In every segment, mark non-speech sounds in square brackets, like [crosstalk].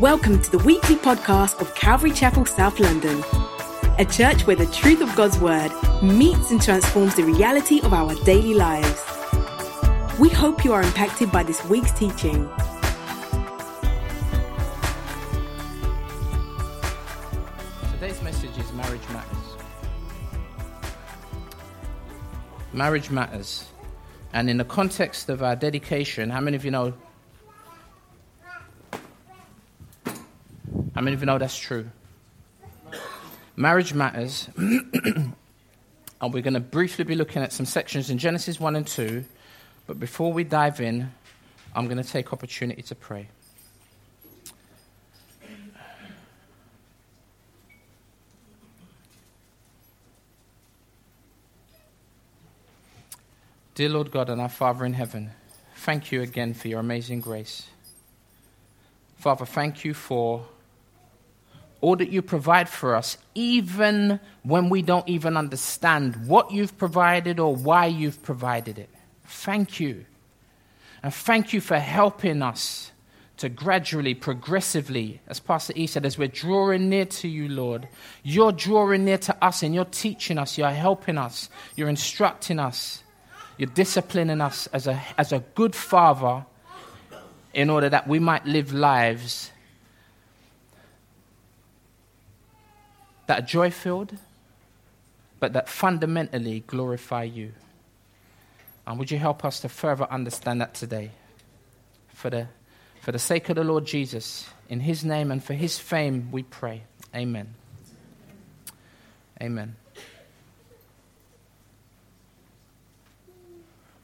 Welcome to the weekly podcast of Calvary Chapel, South London, a church where the truth of God's Word meets and transforms the reality of our daily lives. We hope you are impacted by this week's teaching. Today's message is marriage matters. Marriage matters. And in the context of our dedication, how many of you know? How many of you know that's true? Marriage matters. [clears throat] and we're going to briefly be looking at some sections in Genesis 1 and 2. But before we dive in, I'm going to take opportunity to pray. Dear Lord God and our Father in heaven, thank you again for your amazing grace. Father, thank you for all that you provide for us, even when we don't even understand what you've provided or why you've provided it. Thank you. And thank you for helping us to gradually, progressively, as Pastor E said, as we're drawing near to you, Lord, you're drawing near to us and you're teaching us, you're helping us, you're instructing us you're disciplining us as a, as a good father in order that we might live lives that are joy filled, but that fundamentally glorify you. And would you help us to further understand that today? For the, for the sake of the Lord Jesus, in his name and for his fame, we pray. Amen. Amen.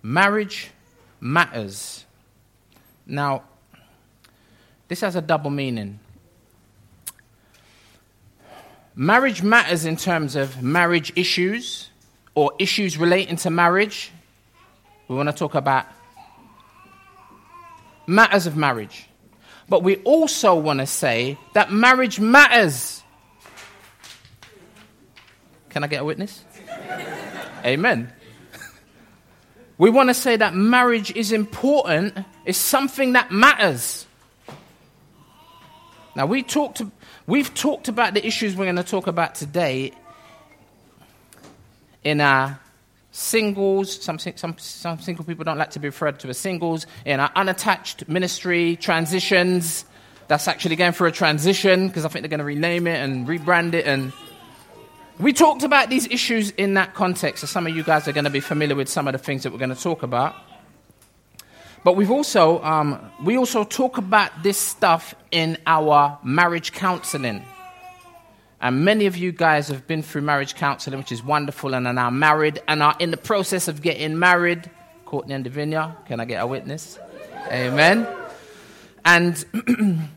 Marriage matters. Now, this has a double meaning. Marriage matters in terms of marriage issues or issues relating to marriage. We want to talk about matters of marriage. But we also want to say that marriage matters. Can I get a witness? Amen. [laughs] We want to say that marriage is important, it's something that matters. Now, we talked, we've talked about the issues we're going to talk about today in our singles. Some, some, some single people don't like to be referred to as singles. In our unattached ministry, transitions. That's actually going through a transition because I think they're going to rename it and rebrand it and we talked about these issues in that context, so some of you guys are going to be familiar with some of the things that we're going to talk about. But we've also, um, we also talk about this stuff in our marriage counseling. And many of you guys have been through marriage counseling, which is wonderful, and are now married and are in the process of getting married. Courtney and Davinia, can I get a witness? Amen. And [clears throat]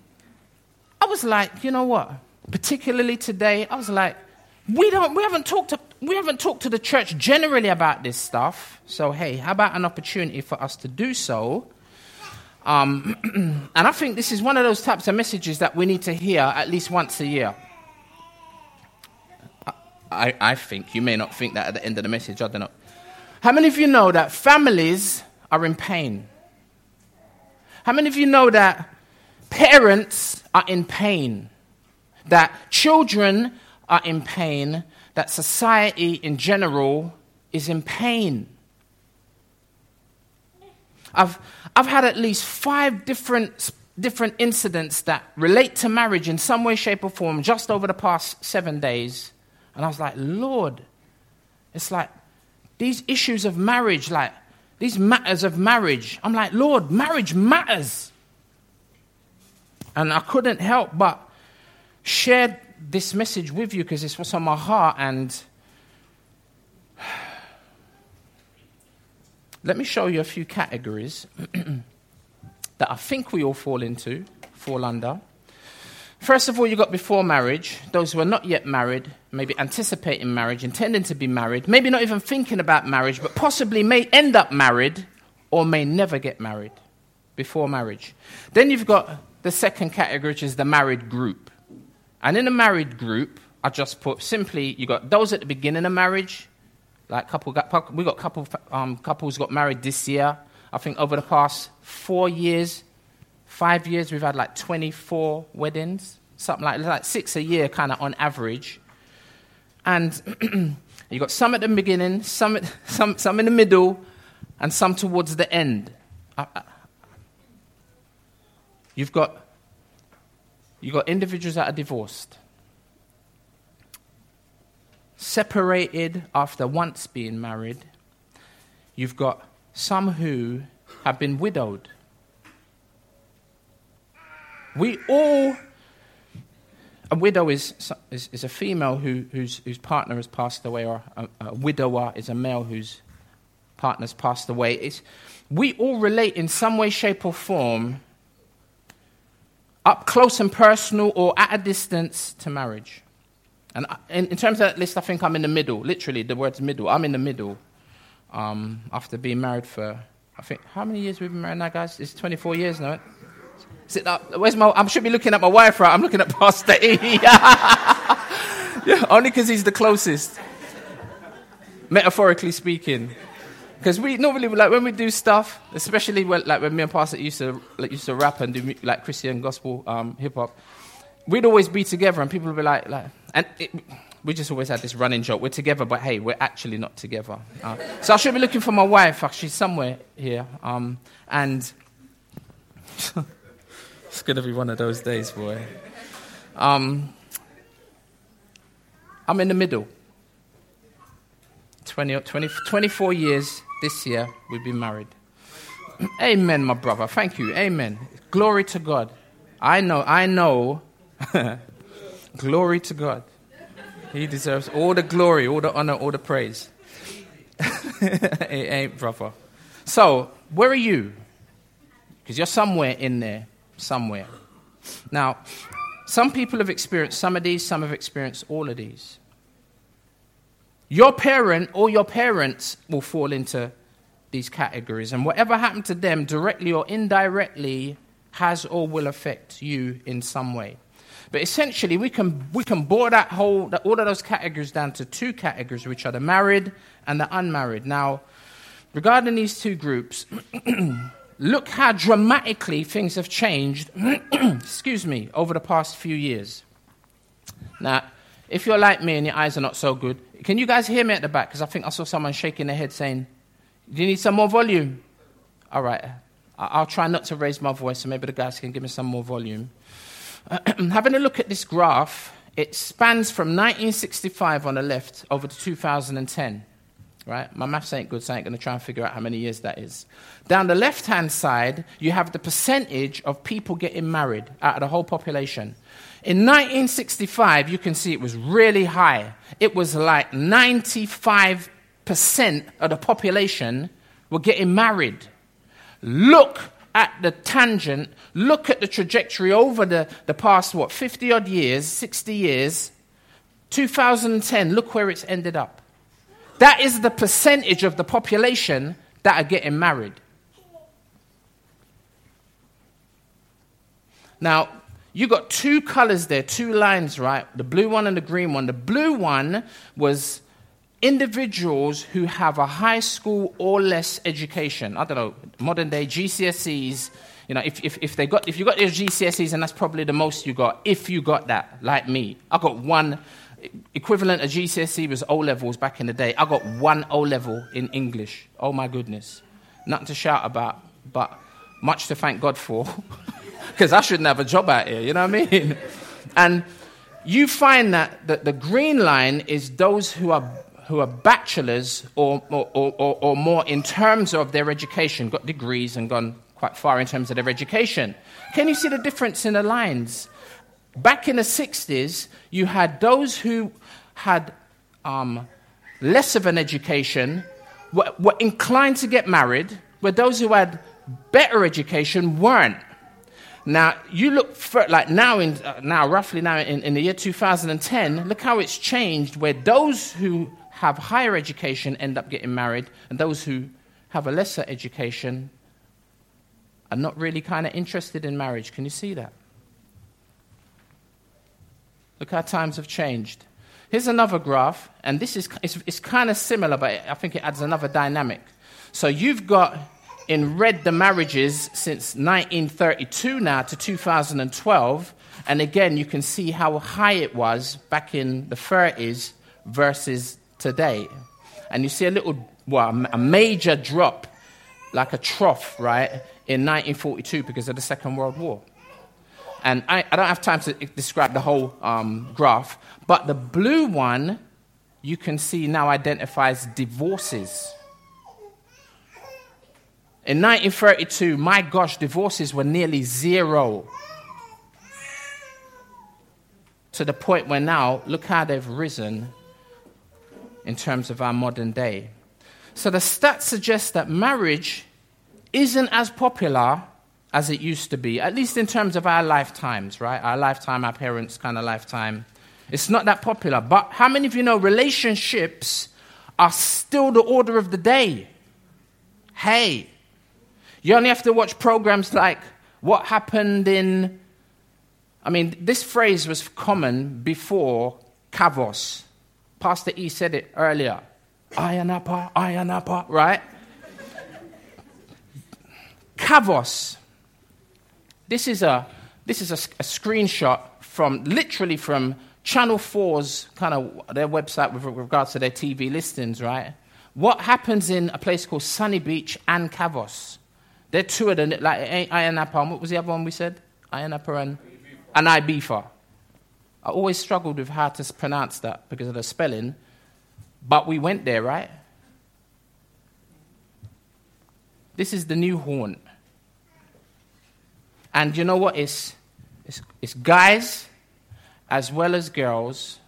I was like, you know what? Particularly today, I was like, we don't we haven't talked to we haven't talked to the church generally about this stuff. So hey how about an opportunity for us to do so? Um, [clears throat] and i think this is one of those types of messages that we need to hear at least once a year. I, I think you may not think that at the end of the message i don't know. How many of you know that families are in pain? How many of you know that parents are in pain? That children are in pain, that society in general is in pain. I've, I've had at least five different, different incidents that relate to marriage in some way, shape, or form just over the past seven days. And I was like, Lord, it's like these issues of marriage, like these matters of marriage. I'm like, Lord, marriage matters. And I couldn't help but share this message with you because it's what's on my heart. And let me show you a few categories [clears throat] that I think we all fall into, fall under. First of all, you've got before marriage, those who are not yet married, maybe anticipating marriage, intending to be married, maybe not even thinking about marriage, but possibly may end up married or may never get married before marriage. Then you've got the second category, which is the married group. And in a married group, I just put simply, you got those at the beginning of marriage, like couple got, we got couple um, couples got married this year. I think over the past four years, five years, we've had like 24 weddings, something like, like six a year, kind of on average. And [clears throat] you've got some at the beginning, some, [laughs] some, some in the middle, and some towards the end. Uh, uh, you've got, you've got individuals that are divorced, separated after once being married. You've got some who have been widowed. We all, a widow is, is, is a female who, whose, whose partner has passed away, or a, a widower is a male whose partner's passed away. It's, we all relate in some way, shape, or form, up close and personal or at a distance, to marriage. And in, in terms of that list, I think I'm in the middle. Literally, the word's middle. I'm in the middle. Um, after being married for, I think, how many years we've been married now, guys? It's 24 years now. Is it, uh, where's my, I should be looking at my wife, right? I'm looking at [laughs] Pastor E. [laughs] yeah, only because he's the closest, metaphorically speaking. Because we normally, like, when we do stuff, especially when, like, when me and Pastor used to, like, used to rap and do, like, Christian gospel um, hip hop, we'd always be together and people would be like, like and it, we just always had this running joke. We're together, but hey, we're actually not together. Uh, so I should be looking for my wife, actually, somewhere here. Um, and [laughs] it's going to be one of those days, boy. Um, I'm in the middle. 20, 20, 24 years this year, we've been married. Amen, my brother. Thank you. Amen. Glory to God. I know, I know. [laughs] Glory to God. He deserves all the glory, all the honor, all the praise. [laughs] ain't brother. So, where are you? Because you're somewhere in there, somewhere. Now, some people have experienced some of these, some have experienced all of these. Your parent or your parents will fall into these categories, and whatever happened to them, directly or indirectly, has or will affect you in some way. But essentially, we can, we can boil that whole, all of those categories down to two categories, which are the married and the unmarried. Now, regarding these two groups, [clears throat] look how dramatically things have changed, [clears throat] excuse me, over the past few years. Now, if you're like me and your eyes are not so good, can you guys hear me at the back? Because I think I saw someone shaking their head saying, Do you need some more volume? All right. I'll try not to raise my voice, so maybe the guys can give me some more volume. [clears throat] having a look at this graph, it spans from 1965 on the left over to 2010. Right? My maths ain't good, so I ain't going to try and figure out how many years that is. Down the left hand side, you have the percentage of people getting married out of the whole population. In 1965, you can see it was really high. It was like 95% of the population were getting married. Look at the tangent, look at the trajectory over the, the past, what, 50 odd years, 60 years, 2010, look where it's ended up. That is the percentage of the population that are getting married. Now, you got two colors there, two lines, right? The blue one and the green one. The blue one was individuals who have a high school or less education, I don't know, modern day GCSEs, you know, if, if, if, they got, if you got your GCSEs, and that's probably the most you got, if you got that, like me. I got one, equivalent of GCSE was O levels back in the day. I got one O level in English. Oh my goodness. Nothing to shout about, but much to thank God for, [laughs] because I shouldn't have a job out here, you know what I mean? [laughs] and you find that the, the green line is those who are who are bachelors or, or, or, or, more in terms of their education, got degrees and gone quite far in terms of their education. Can you see the difference in the lines? Back in the 60s, you had those who had um, less of an education, were, were inclined to get married, where those who had better education weren't. Now, you look for, like now, in, uh, now roughly now in, in the year 2010, look how it's changed, where those who have higher education end up getting married, and those who have a lesser education are not really kind of interested in marriage. Can you see that? Look how times have changed. Here's another graph, and this is it's, it's kind of similar, but I think it adds another dynamic. So you've got in red the marriages since 1932 now to 2012. And again, you can see how high it was back in the 30s versus today. And you see a little, well, a major drop, like a trough, right, in 1942 because of the Second World War. And I, I don't have time to describe the whole um, graph, but the blue one you can see now identifies divorces. In 1932, my gosh, divorces were nearly zero. To the point where now, look how they've risen in terms of our modern day. So the stats suggest that marriage isn't as popular as it used to be, at least in terms of our lifetimes, right? Our lifetime, our parents' kind of lifetime. It's not that popular. But how many of you know relationships are still the order of the day? Hey, you only have to watch programs like What Happened in. I mean, this phrase was common before Kavos. Pastor E said it earlier. Ayia Napa, Ayanapa, right? Kavos. This is a this is a, a, screenshot from literally from Channel 4's kind of their website with regards to their TV listings, right? What happens in a place called Sunny Beach and Kavos? They're two of them, like Ayia Napa. What was the other one we said? Ayia Napa and, and Ibiza. I always struggled with how to pronounce that because of the spelling, but we went there, right? This is the new horn. And you know what? It's, it's, it's guys as well as girls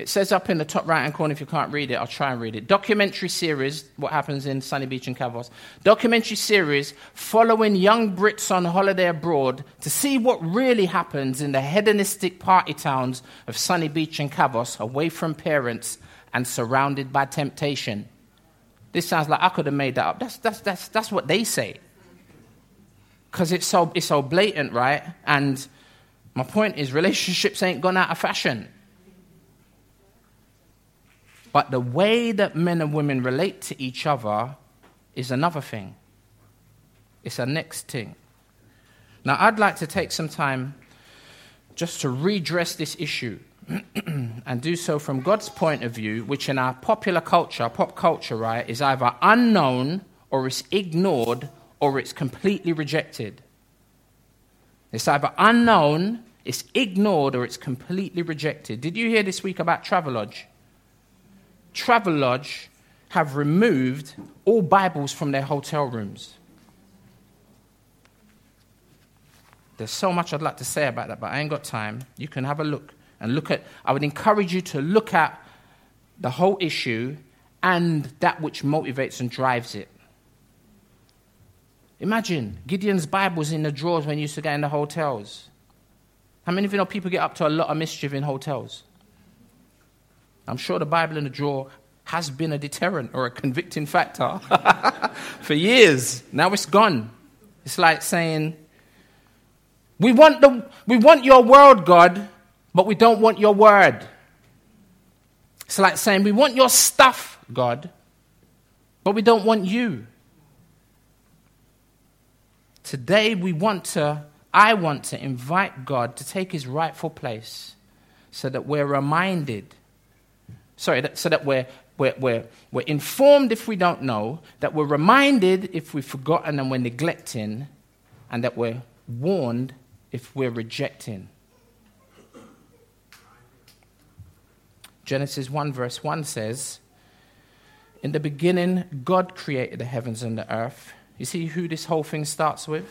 It says up in the top right hand corner, if you can't read it, I'll try and read it. Documentary series, what happens in Sunny Beach and Kavos. Documentary series following young Brits on holiday abroad to see what really happens in the hedonistic party towns of Sunny Beach and Kavos, away from parents and surrounded by temptation. This sounds like I could have made that up. That's, that's, that's, that's what they say. Because it's so, it's so blatant, right? And my point is, relationships ain't gone out of fashion. But the way that men and women relate to each other is another thing. It's a next thing. Now, I'd like to take some time just to redress this issue [clears throat] and do so from God's point of view, which in our popular culture, pop culture, right, is either unknown or it's ignored or it's completely rejected. It's either unknown, it's ignored, or it's completely rejected. Did you hear this week about Travelodge? Travelodge have removed all Bibles from their hotel rooms. There's so much I'd like to say about that, but I ain't got time. You can have a look and look at, I would encourage you to look at the whole issue and that which motivates and drives it. Imagine Gideon's Bibles in the drawers when you used to get in the hotels. How many of you know people get up to a lot of mischief in hotels? I'm sure the Bible in the drawer has been a deterrent or a convicting factor [laughs] for years. Now it's gone. It's like saying, we want, the, we want your world, God, but we don't want your word. It's like saying, we want your stuff, God, but we don't want you. Today, we want to, I want to invite God to take his rightful place so that we're reminded sorry, so that we're, we're, we're, we're informed if we don't know, that we're reminded if we've forgotten and we're neglecting, and that we're warned if we're rejecting. Genesis 1, verse 1 says, In the beginning, God created the heavens and the earth. You see who this whole thing starts with?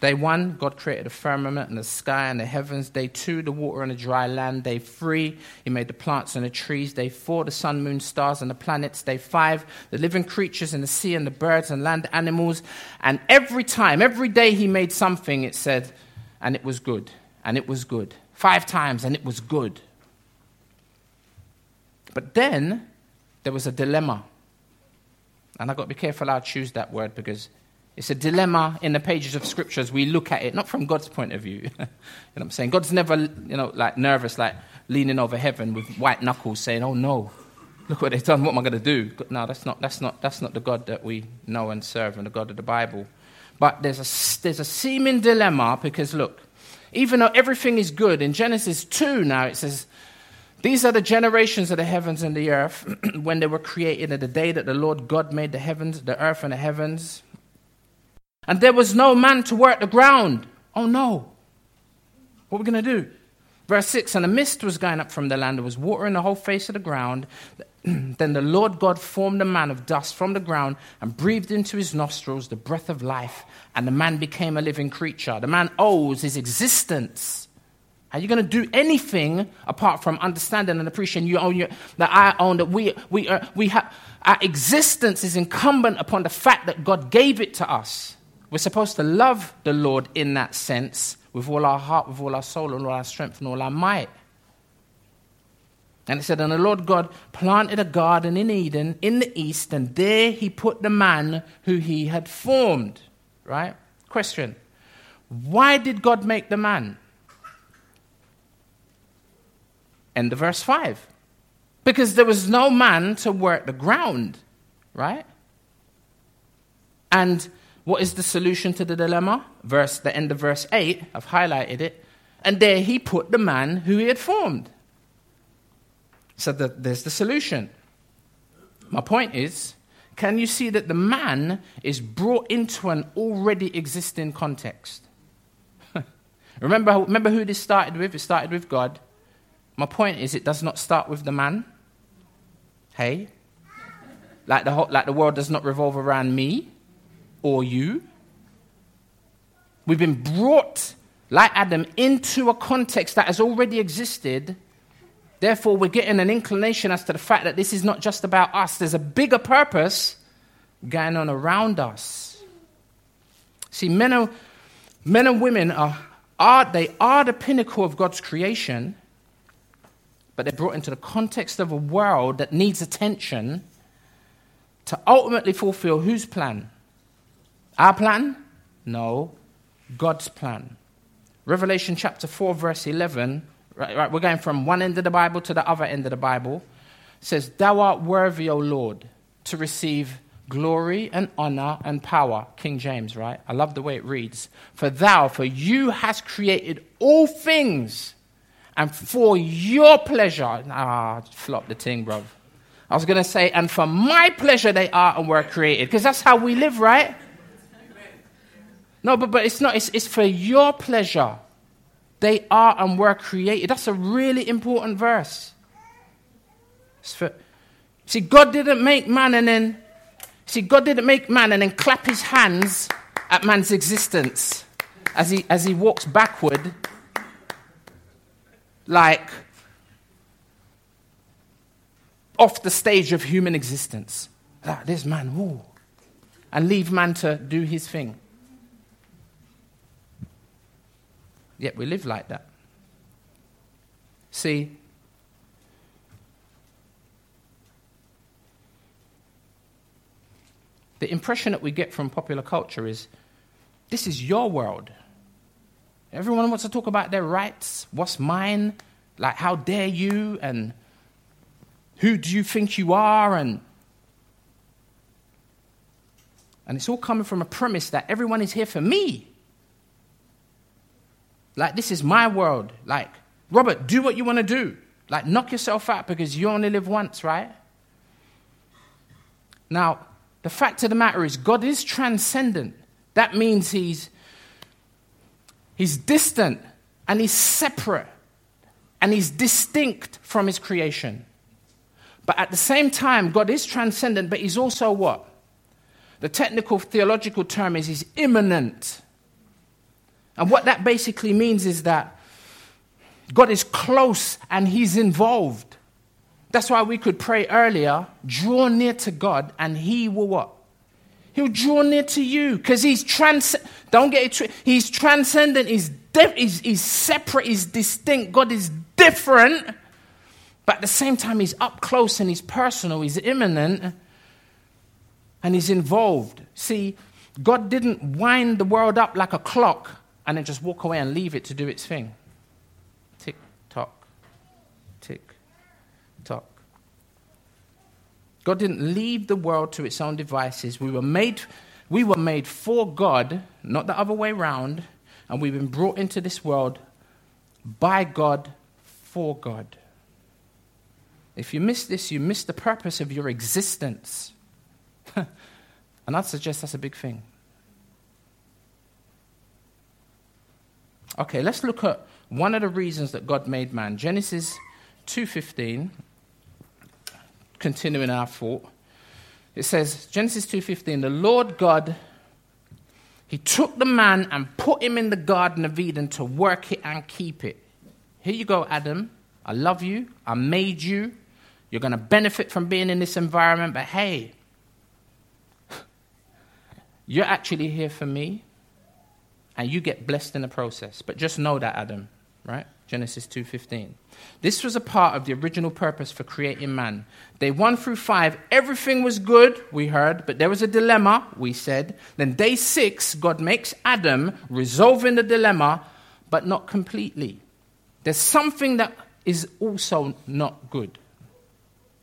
Day one, God created the firmament and the sky and the heavens. Day two, the water and the dry land. Day three, He made the plants and the trees. Day four, the sun, moon, stars, and the planets. Day five, the living creatures in the sea and the birds and land animals. And every time, every day He made something, it said, and it was good, and it was good. Five times, and it was good. But then there was a dilemma. And I've got to be careful how I choose that word because it's a dilemma in the pages of Scripture as we look at it, not from God's point of view. [laughs] you know what I'm saying? God's never, you know, like nervous, like leaning over heaven with white knuckles saying, oh no, look what they've done. What am I going to do? No, that's not, that's, not, that's not the God that we know and serve and the God of the Bible. But there's a, there's a seeming dilemma because, look, even though everything is good, in Genesis 2 now it says, These are the generations of the heavens and the earth [clears throat] when they were created in the day that the Lord God made the heavens, the earth and the heavens. And there was no man to work the ground. Oh no. What are we going to do? Verse 6 And a mist was going up from the land, there was water in the whole face of the ground. [clears throat] then the Lord God formed a man of dust from the ground and breathed into his nostrils the breath of life, and the man became a living creature. The man owes his existence. Are you going to do anything apart from understanding and appreciating you own your, that I own, that we, we, are, we have, our existence is incumbent upon the fact that God gave it to us. We're supposed to love the Lord in that sense with all our heart, with all our soul, and all our strength, and all our might. And it said, And the Lord God planted a garden in Eden in the east, and there he put the man who he had formed. Right? Question Why did God make the man? End of verse 5. Because there was no man to work the ground. Right? And what is the solution to the dilemma? Verse, the end of verse 8, I've highlighted it. And there he put the man who he had formed. So the, there's the solution. My point is can you see that the man is brought into an already existing context? [laughs] remember, remember who this started with? It started with God. My point is, it does not start with the man. Hey? Like the, whole, like the world does not revolve around me or you. We've been brought, like Adam, into a context that has already existed. Therefore, we're getting an inclination as to the fact that this is not just about us, there's a bigger purpose going on around us. See, men, are, men and women are, are, they are the pinnacle of God's creation, but they're brought into the context of a world that needs attention to ultimately fulfill whose plan? Our plan? No, God's plan. Revelation chapter 4, verse 11, right, right, we're going from one end of the Bible to the other end of the Bible, says, Thou art worthy, O Lord, to receive glory and honor and power. King James, right? I love the way it reads. For thou, for you hast created all things, and for your pleasure, ah, flop the thing, bro. I was going to say, and for my pleasure they are and were created, because that's how we live, right? No, but, but it's not. It's, it's for your pleasure. They are and were created. That's a really important verse. For, see, God didn't make man and then. See, God didn't make man and then clap his hands at man's existence as he, as he walks backward, like off the stage of human existence. Like, this man, woo. And leave man to do his thing. Yet we live like that. See, the impression that we get from popular culture is this is your world. Everyone wants to talk about their rights, what's mine, like how dare you, and who do you think you are, and and it's all coming from a premise that everyone is here for me. Like, this is my world. Like, Robert, do what you want to do. Like, knock yourself out because you only live once, right? Now, the fact of the matter is, God is transcendent. That means He's, he's distant and He's separate and He's distinct from His creation. But at the same time, God is transcendent, but He's also what? The technical theological term is He's immanent. And what that basically means is that God is close and He's involved. That's why we could pray earlier draw near to God and He will what? He'll draw near to you because He's trans. Don't get it. He's transcendent. He's, de- he's, he's separate. He's distinct. God is different. But at the same time, He's up close and He's personal. He's immanent and He's involved. See, God didn't wind the world up like a clock and then just walk away and leave it to do its thing. Tick tock, tick tock. God didn't leave the world to its own devices. We were made, we were made for God, not the other way around, and we've been brought into this world by God for God. If you miss this, you miss the purpose of your existence. [laughs] and I'd suggest that's a big thing. Okay, let's look at one of the reasons that God made man. Genesis 2:15 continuing our thought. It says Genesis 2:15 the Lord God he took the man and put him in the garden of Eden to work it and keep it. Here you go Adam. I love you. I made you. You're going to benefit from being in this environment, but hey, [laughs] you're actually here for me and you get blessed in the process. But just know that, Adam, right? Genesis 2:15. This was a part of the original purpose for creating man. Day 1 through 5, everything was good, we heard, but there was a dilemma, we said. Then day 6, God makes Adam resolving the dilemma, but not completely. There's something that is also not good.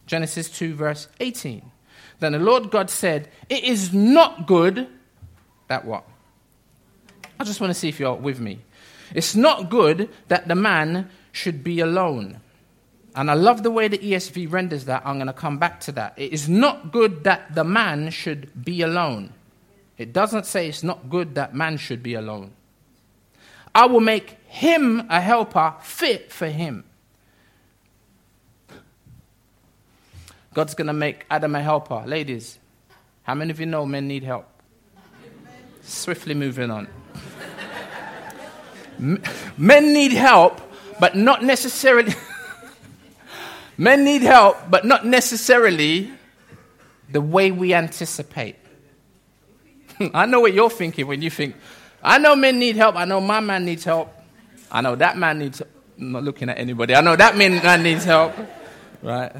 Genesis 2 verse 18. Then the Lord God said, "It is not good that what? I just want to see if you're with me. It's not good that the man should be alone. And I love the way the ESV renders that. I'm going to come back to that. It is not good that the man should be alone. It doesn't say it's not good that man should be alone. I will make him a helper fit for him. God's going to make Adam a helper. Ladies, how many of you know men need help? Swiftly moving on. Men need help, but not necessarily. [laughs] Men need help, but not necessarily the way we anticipate. [laughs] I know what you're thinking when you think, I know men need help. I know my man needs help. I know that man needs help. I'm not looking at anybody. I know that man needs help. Right?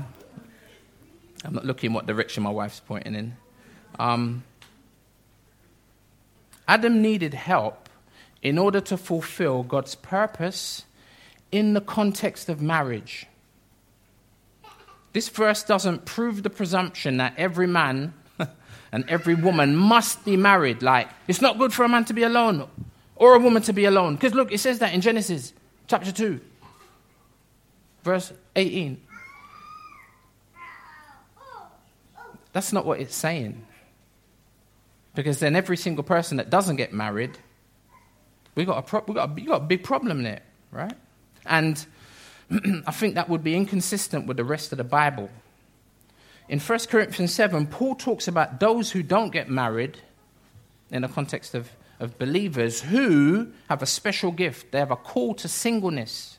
I'm not looking what direction my wife's pointing in. Um, Adam needed help in order to fulfill God's purpose in the context of marriage. This verse doesn't prove the presumption that every man [laughs] and every woman must be married. Like, it's not good for a man to be alone or a woman to be alone. Because look, it says that in Genesis chapter 2, verse 18. That's not what it's saying. Because then every single person that doesn't get married we got a pro- we got a, got a big problem there, right? And [clears throat] I think that would be inconsistent with the rest of the Bible. In 1 Corinthians 7, Paul talks about those who don't get married in the context of, of believers who have a special gift. They have a call to singleness.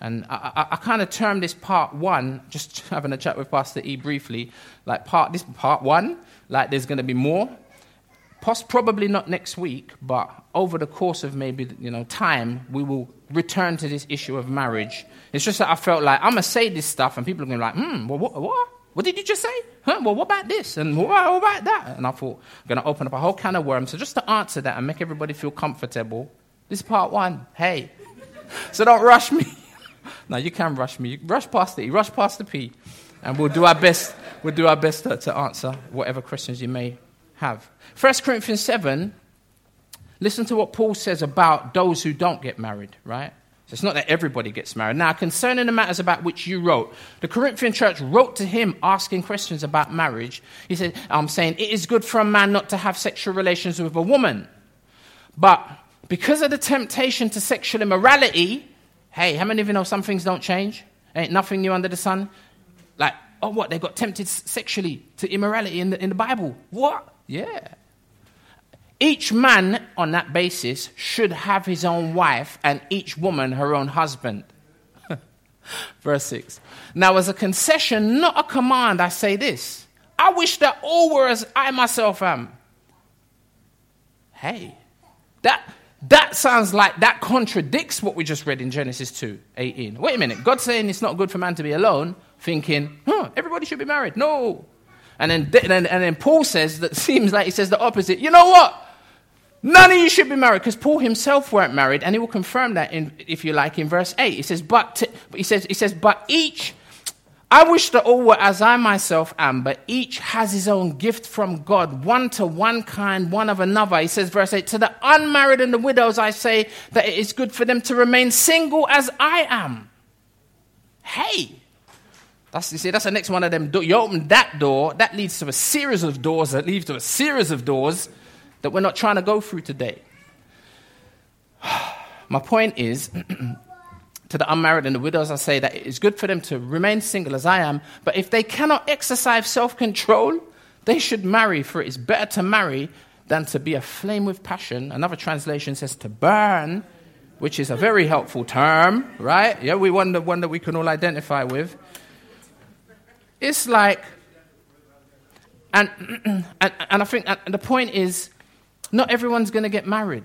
And I, I, I kind of term this part one, just [laughs] having a chat with Pastor E briefly, like part this part one, like there's going to be more, Poss- probably not next week, but over the course of maybe you know time, we will return to this issue of marriage. It's just that I felt like I'm gonna say this stuff, and people are gonna be like, "Hmm, well, what, what? What did you just say? Huh? Well, what about this? And what, about that?" And I thought, I'm gonna open up a whole can of worms. So just to answer that and make everybody feel comfortable, this is part one. Hey, [laughs] so don't rush me. [laughs] no, you can rush me. Rush past the rush past the P, and we'll do our best. We'll do our best to, to answer whatever questions you may have. 1 Corinthians 7, listen to what Paul says about those who don't get married, right? So it's not that everybody gets married. Now, concerning the matters about which you wrote, the Corinthian church wrote to him asking questions about marriage. He said, I'm saying, it is good for a man not to have sexual relations with a woman. But because of the temptation to sexual immorality, hey, how many of you know some things don't change? Ain't nothing new under the sun? Like, oh, what? They got tempted sexually to immorality in the, in the Bible. What? Yeah. Each man, on that basis, should have his own wife and each woman her own husband. [laughs] Verse 6. Now, as a concession, not a command, I say this I wish that all were as I myself am. Hey, that, that sounds like that contradicts what we just read in Genesis 2 18. Wait a minute. God's saying it's not good for man to be alone, thinking, huh, everybody should be married. No. And then, and, and then Paul says that [laughs] seems like he says the opposite. You know what? None of you should be married because Paul himself weren't married, and he will confirm that in, if you like, in verse eight. He says, "But he says he says, but each." I wish that all were as I myself am, but each has his own gift from God, one to one kind, one of another. He says, verse 8, To the unmarried and the widows, I say that it is good for them to remain single as I am. Hey, that's, you see, that's the next one of them. You open that door, that leads to a series of doors that leads to a series of doors that we're not trying to go through today. [sighs] My point is [clears throat] to the unmarried and the widows, I say that it is good for them to remain single as I am, but if they cannot exercise self control, they should marry, for it is better to marry than to be aflame with passion. Another translation says to burn, which is a very helpful term, right? Yeah, we wonder one that we can all identify with. It's like, and, [clears throat] and, and I think and the point is, not everyone's going to get married.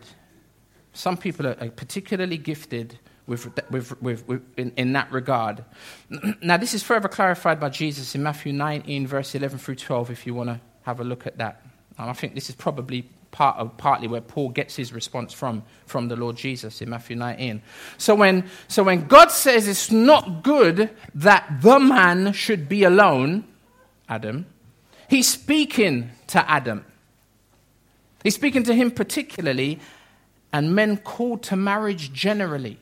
Some people are particularly gifted with, with, with, with in, in, that regard. [clears throat] now, this is further clarified by Jesus in Matthew 19, verse 11 through 12, if you want to have a look at that. And I think this is probably part of, partly where Paul gets his response from, from the Lord Jesus in Matthew 19. So when, so when God says it's not good that the man should be alone, Adam, he's speaking to Adam. He's speaking to him particularly, and men called to marriage generally.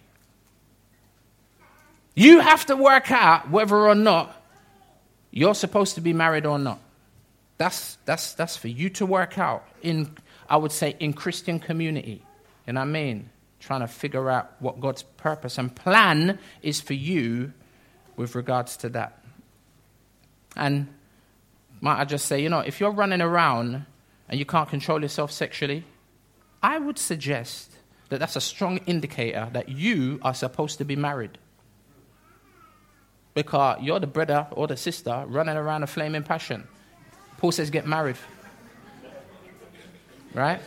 You have to work out whether or not you're supposed to be married or not. That's, that's, that's for you to work out in, I would say, in Christian community. You know what I mean? Trying to figure out what God's purpose and plan is for you with regards to that. And might I just say, you know, if you're running around and you can't control yourself sexually, I would suggest that that's a strong indicator that you are supposed to be married because you're the brother or the sister running around a flaming passion. Paul says, get married. Right?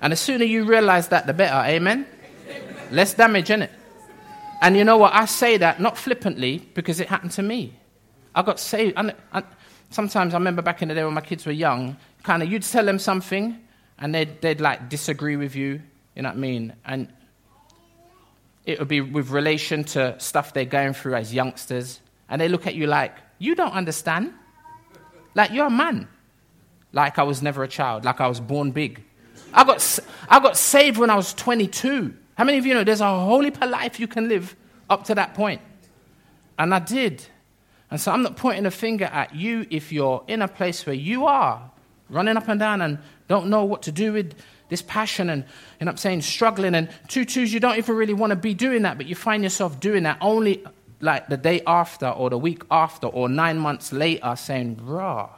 And the sooner you realize that, the better. Amen? Less damage, in it. And you know what? I say that not flippantly because it happened to me. I got saved. And, and sometimes I remember back in the day when my kids were young, kind of you'd tell them something and they'd, they'd like disagree with you. You know what I mean? And it would be with relation to stuff they're going through as youngsters. And they look at you like, you don't understand. Like, you're a man. Like I was never a child, like I was born big. I got, I got saved when I was 22. How many of you know there's a whole heap of life you can live up to that point? And I did. And so I'm not pointing a finger at you if you're in a place where you are running up and down and don't know what to do with this passion and, you know I'm saying, struggling. And two twos, you don't even really want to be doing that, but you find yourself doing that only like the day after or the week after or nine months later saying, raw.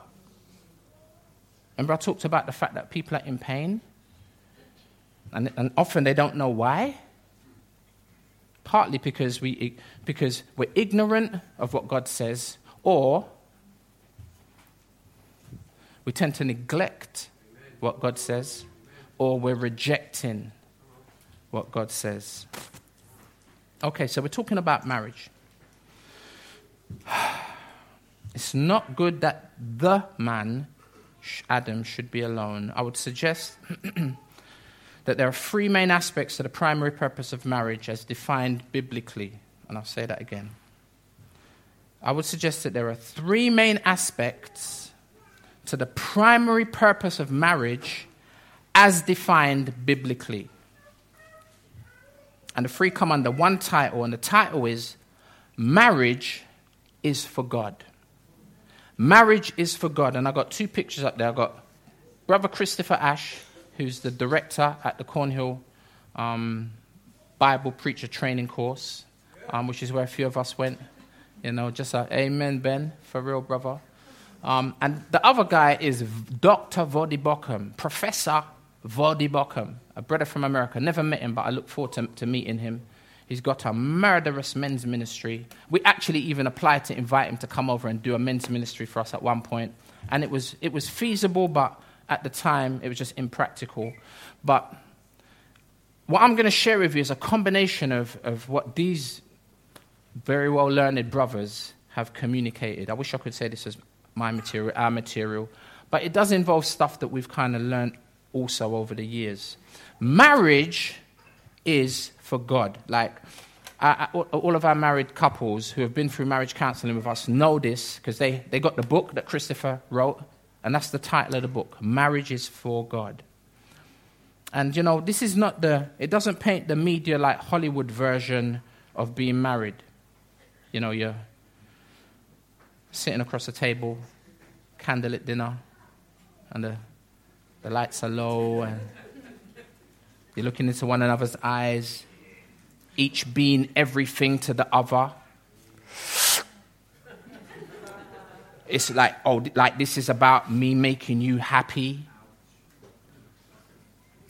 Remember, I talked about the fact that people are in pain? And, and often they don't know why. Partly because, we, because we're ignorant of what God says, or we tend to neglect what God says or we're rejecting what God says. Okay, so we're talking about marriage. [sighs] It's not good that the man, Adam, should be alone. I would suggest [clears throat] that there are three main aspects to the primary purpose of marriage as defined biblically. And I'll say that again. I would suggest that there are three main aspects to the primary purpose of marriage as defined biblically. And the three come under one title, and the title is Marriage is for God. Marriage is for God. And I've got two pictures up there. I've got Brother Christopher Ash, who's the director at the Cornhill um, Bible Preacher Training Course, um, which is where a few of us went. You know, just a amen, Ben, for real, brother. Um, and the other guy is Dr. Voddie Baucham, Professor Voddie Baucham, a brother from America. Never met him, but I look forward to, to meeting him. He's got a murderous men's ministry. We actually even applied to invite him to come over and do a men's ministry for us at one point. And it was, it was feasible, but at the time it was just impractical. But what I'm going to share with you is a combination of, of what these very well learned brothers have communicated. I wish I could say this is my material, our material, but it does involve stuff that we've kind of learned also over the years. Marriage is for God. Like, uh, all of our married couples who have been through marriage counseling with us know this because they, they got the book that Christopher wrote, and that's the title of the book Marriage is for God. And you know, this is not the, it doesn't paint the media like Hollywood version of being married. You know, you're sitting across the table, candlelit dinner, and the, the lights are low, and you're looking into one another's eyes, each being everything to the other. It's like, oh, like this is about me making you happy.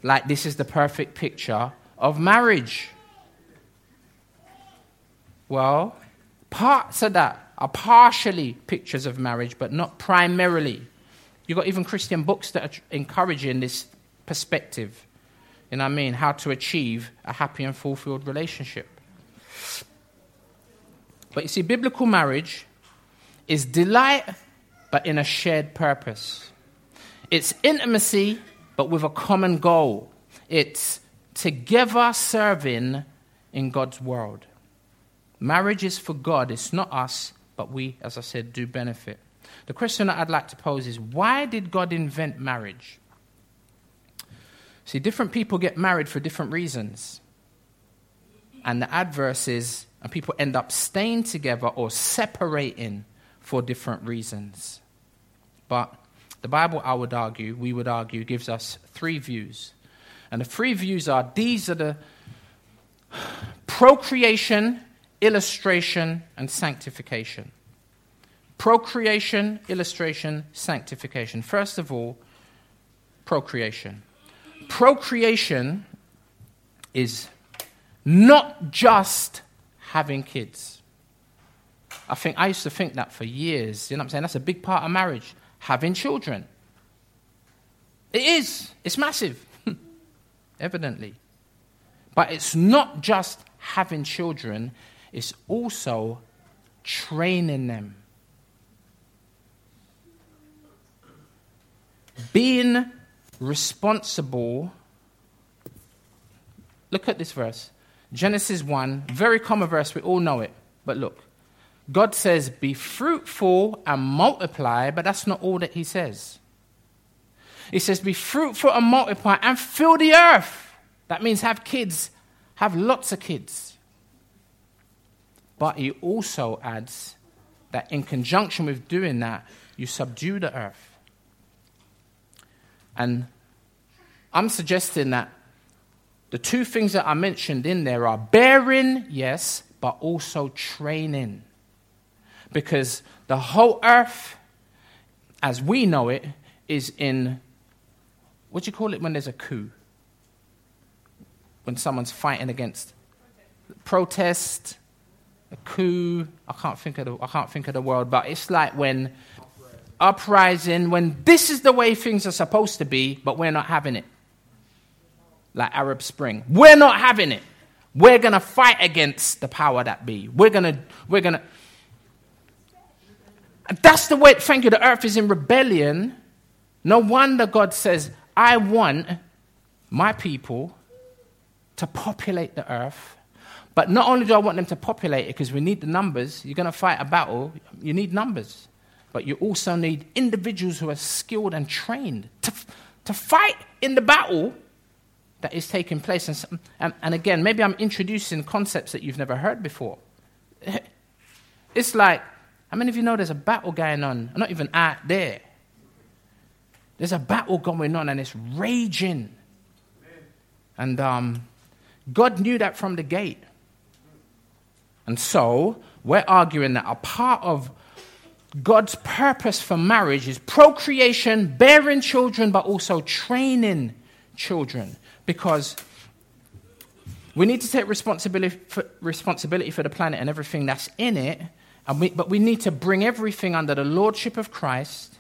Like this is the perfect picture of marriage. Well, parts of that are partially pictures of marriage, but not primarily. You've got even Christian books that are encouraging this perspective. What I mean? How to achieve a happy and fulfilled relationship. But you see, biblical marriage is delight, but in a shared purpose. It's intimacy, but with a common goal. It's together serving in God's world. Marriage is for God, it's not us, but we, as I said, do benefit. The question that I'd like to pose is why did God invent marriage? See, different people get married for different reasons. And the adverse is, and people end up staying together or separating for different reasons. But the Bible, I would argue, we would argue, gives us three views. And the three views are these are the procreation, illustration, and sanctification. Procreation, illustration, sanctification. First of all, procreation. Procreation is not just having kids. I think I used to think that for years. You know what I'm saying? That's a big part of marriage, having children. It is. It's massive, [laughs] evidently. But it's not just having children, it's also training them. Being responsible. Look at this verse Genesis 1, very common verse, we all know it. But look, God says, Be fruitful and multiply, but that's not all that He says. He says, Be fruitful and multiply and fill the earth. That means have kids, have lots of kids. But he also adds that in conjunction with doing that, you subdue the earth. And I'm suggesting that the two things that I mentioned in there are bearing, yes, but also training. Because the whole earth, as we know it, is in what do you call it when there's a coup? When someone's fighting against protest, a coup. I can't think of the, I can't think of the word, but it's like when uprising, when this is the way things are supposed to be, but we're not having it. Like Arab Spring. We're not having it. We're going to fight against the power that be. We're going to, we're going to. That's the way, thank you, the earth is in rebellion. No wonder God says, I want my people to populate the earth but not only do I want them to populate it because we need the numbers, you're going to fight a battle, you need numbers. But you also need individuals who are skilled and trained to, to fight in the battle that is taking place. And, and, and again, maybe I'm introducing concepts that you've never heard before. [laughs] It's like, how many of you know there's a battle going on? Not even out there. There's a battle going on and it's raging. And um, God knew that from the gate. And so, we're arguing that a part of God's purpose for marriage is procreation, bearing children, but also training children. Because we need to take responsibility for, responsibility for the planet and everything that's in it, we, but we need to bring everything under the lordship of Christ,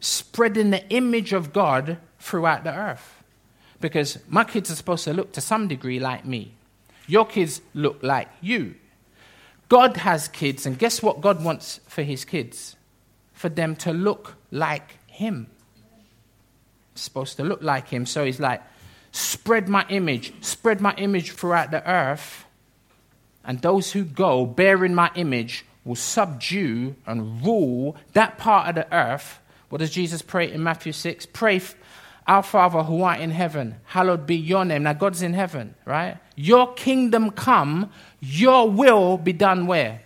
spreading the image of God throughout the earth. Because my kids are supposed to look to some degree like me. Your kids look like you. God has kids, and guess what God wants for his kids? For them to look like him. supposed to look like him. So he's like, spread my image, spread my image throughout the earth. and those who go bearing my image will subdue and rule that part of the earth. What does Jesus pray in Matthew 6? Pray, Our Father who art in heaven, hallowed be your name. Now, God's in heaven, right? Your kingdom come, your will be done where?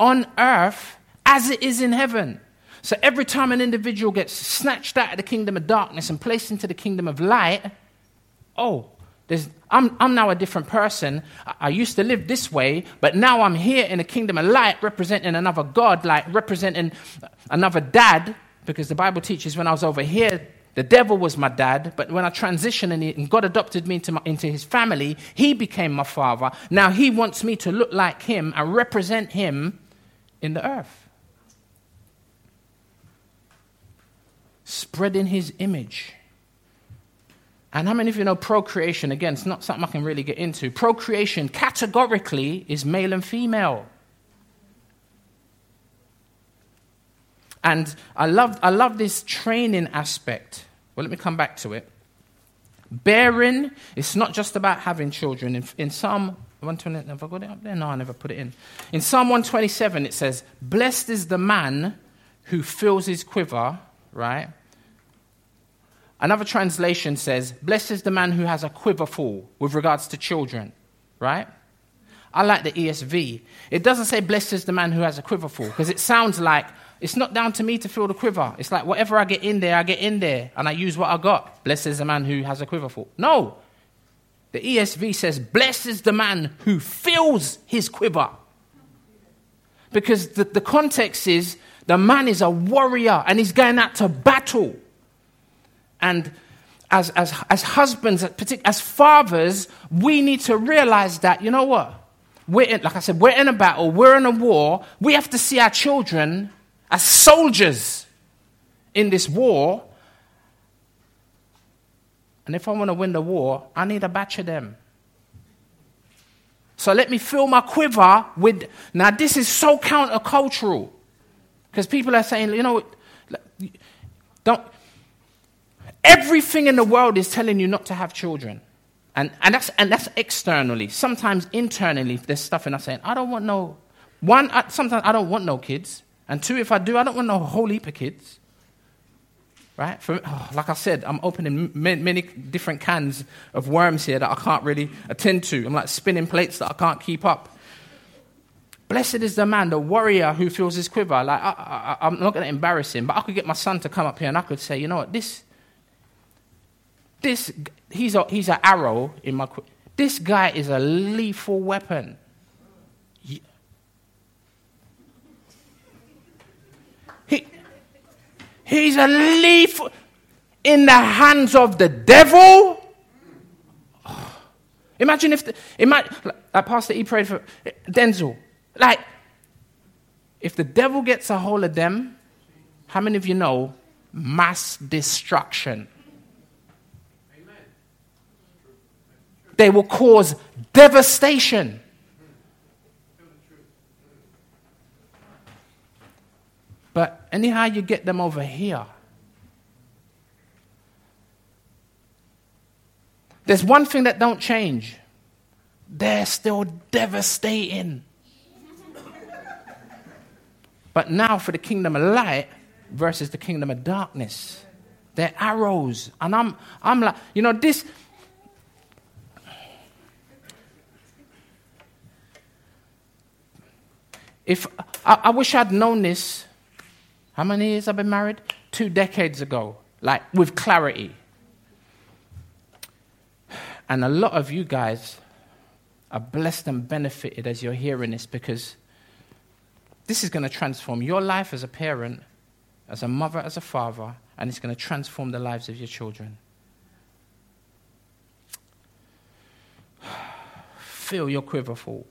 On earth as it is in heaven. So every time an individual gets snatched out of the kingdom of darkness and placed into the kingdom of light, oh, I'm, I'm now a different person. I, I used to live this way, but now I'm here in the kingdom of light, representing another God, like representing another dad, because the Bible teaches when I was over here, the devil was my dad, but when I transitioned and, God adopted me into, my, into his family, he became my father. Now he wants me to look like him and represent him in the earth. Spreading his image. And how many of you know procreation? Again, it's not something I can really get into. Procreation categorically is male and female. And I love, I love this training aspect. Well, let me come back to it. Bearing, it's not just about having children. In, in Psalm 120, have I got it up there? No, I never put it in. In Psalm 127, it says, Blessed is the man who fills his quiver, right? Another translation says, Blessed is the man who has a quiver full with regards to children, right? I like the ESV. It doesn't say, Blessed is the man who has a quiver full, because it sounds like it's not down to me to fill the quiver. It's like whatever I get in there, I get in there, and I use what I got. Blessed is the man who has a quiver full. No. The ESV says, Blessed is the man who fills his quiver. Because the, the context is the man is a warrior and he's going out to battle. And as, as, as husbands, as fathers, we need to realize that, you know what? We're in, like I said, we're in a battle, we're in a war. We have to see our children as soldiers in this war. And if I want to win the war, I need a batch of them. So let me fill my quiver with. Now, this is so countercultural. Because people are saying, you know, don't. Everything in the world is telling you not to have children. And, and, that's, and that's externally. Sometimes internally, there's stuff in us saying, I don't want no. One, sometimes I don't want no kids. And two, if I do, I don't want a whole heap of kids. Right? For, oh, like I said, I'm opening many, many different cans of worms here that I can't really attend to. I'm like spinning plates that I can't keep up. Blessed is the man, the warrior who feels his quiver. Like I, am not going to embarrass him, but I could get my son to come up here and I could say, you know what, this, this, he's, a, he's an arrow in my. This guy is a lethal weapon. He's a leaf in the hands of the devil. [sighs] Imagine if, the, imagine, like Pastor E prayed for eh, Denzel. Like, if the devil gets a hold of them, how many of you know mass destruction? They will cause devastation. But anyhow, you get them over here. There's one thing that don't change. They're still devastating. but now for the kingdom of light versus the kingdom of darkness. They're arrows. And I'm I'm like, you know, this If I, I wish I'd known this, how many years I've been married? Two decades ago, like with clarity. And a lot of you guys are blessed and benefited as you're hearing this because this is going to transform your life as a parent, as a mother, as a father, and it's going to transform the lives of your children. [sighs] Feel your quiver full.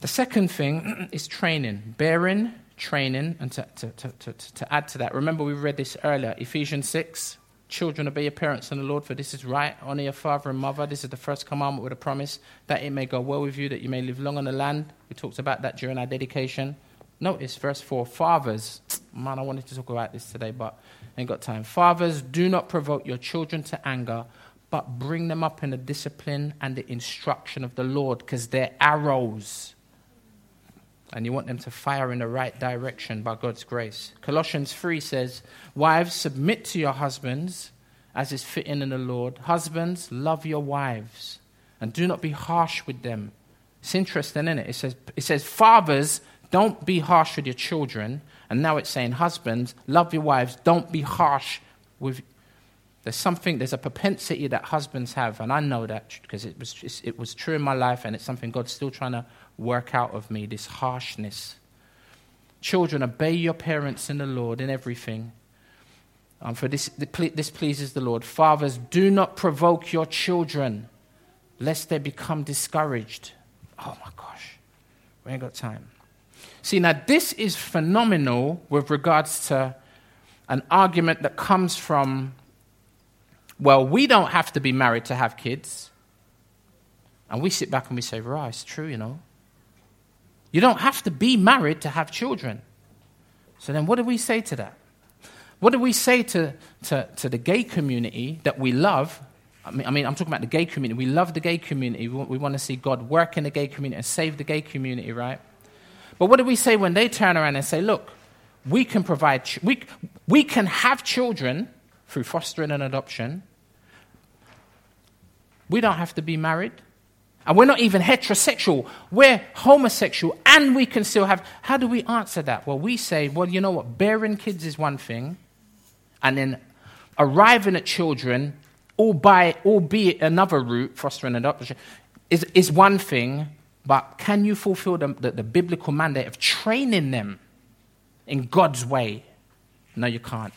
The second thing [clears throat] is training, bearing, training, and to, to, to, to, add to that, remember we read this earlier, Ephesians 6. Children, obey your parents in the Lord, for this is right. Honor your father and mother. This is the first commandment with a promise that it may go well with you, that you may live long on the land. We talked about that during our dedication. Notice verse 4 Fathers, [tsk] man, I wanted to talk about this today, but I ain't got time. Fathers, do not provoke your children to anger, but bring them up in the discipline and the instruction of the Lord because they're arrows. And you want them to fire in the right direction by God's grace. Colossians 3 says, Wives, submit to your husbands as is fitting in the Lord. Husbands, love your wives and do not be harsh with them. It's interesting, isn't it? It says, it says Fathers, don't be harsh with your children. And now it's saying, Husbands, love your wives, don't be harsh with there's something, there's a propensity that husbands have, and I know that because it was, it was true in my life, and it's something God's still trying to work out of me this harshness. Children, obey your parents in the Lord in everything. Um, for this, this pleases the Lord. Fathers, do not provoke your children, lest they become discouraged. Oh my gosh, we ain't got time. See, now this is phenomenal with regards to an argument that comes from well, we don't have to be married to have kids. And we sit back and we say, right, it's true, you know. You don't have to be married to have children. So then, what do we say to that? What do we say to, to, to the gay community that we love? I mean, I mean, I'm talking about the gay community. We love the gay community. We want, we want to see God work in the gay community and save the gay community, right? But what do we say when they turn around and say, look, we can provide, ch- we, we can have children through fostering and adoption, we don't have to be married. And we're not even heterosexual. We're homosexual and we can still have. How do we answer that? Well, we say, well, you know what? Bearing kids is one thing. And then arriving at children, albeit, albeit another route, fostering adoption, is, is one thing. But can you fulfill the, the, the biblical mandate of training them in God's way? No, you can't.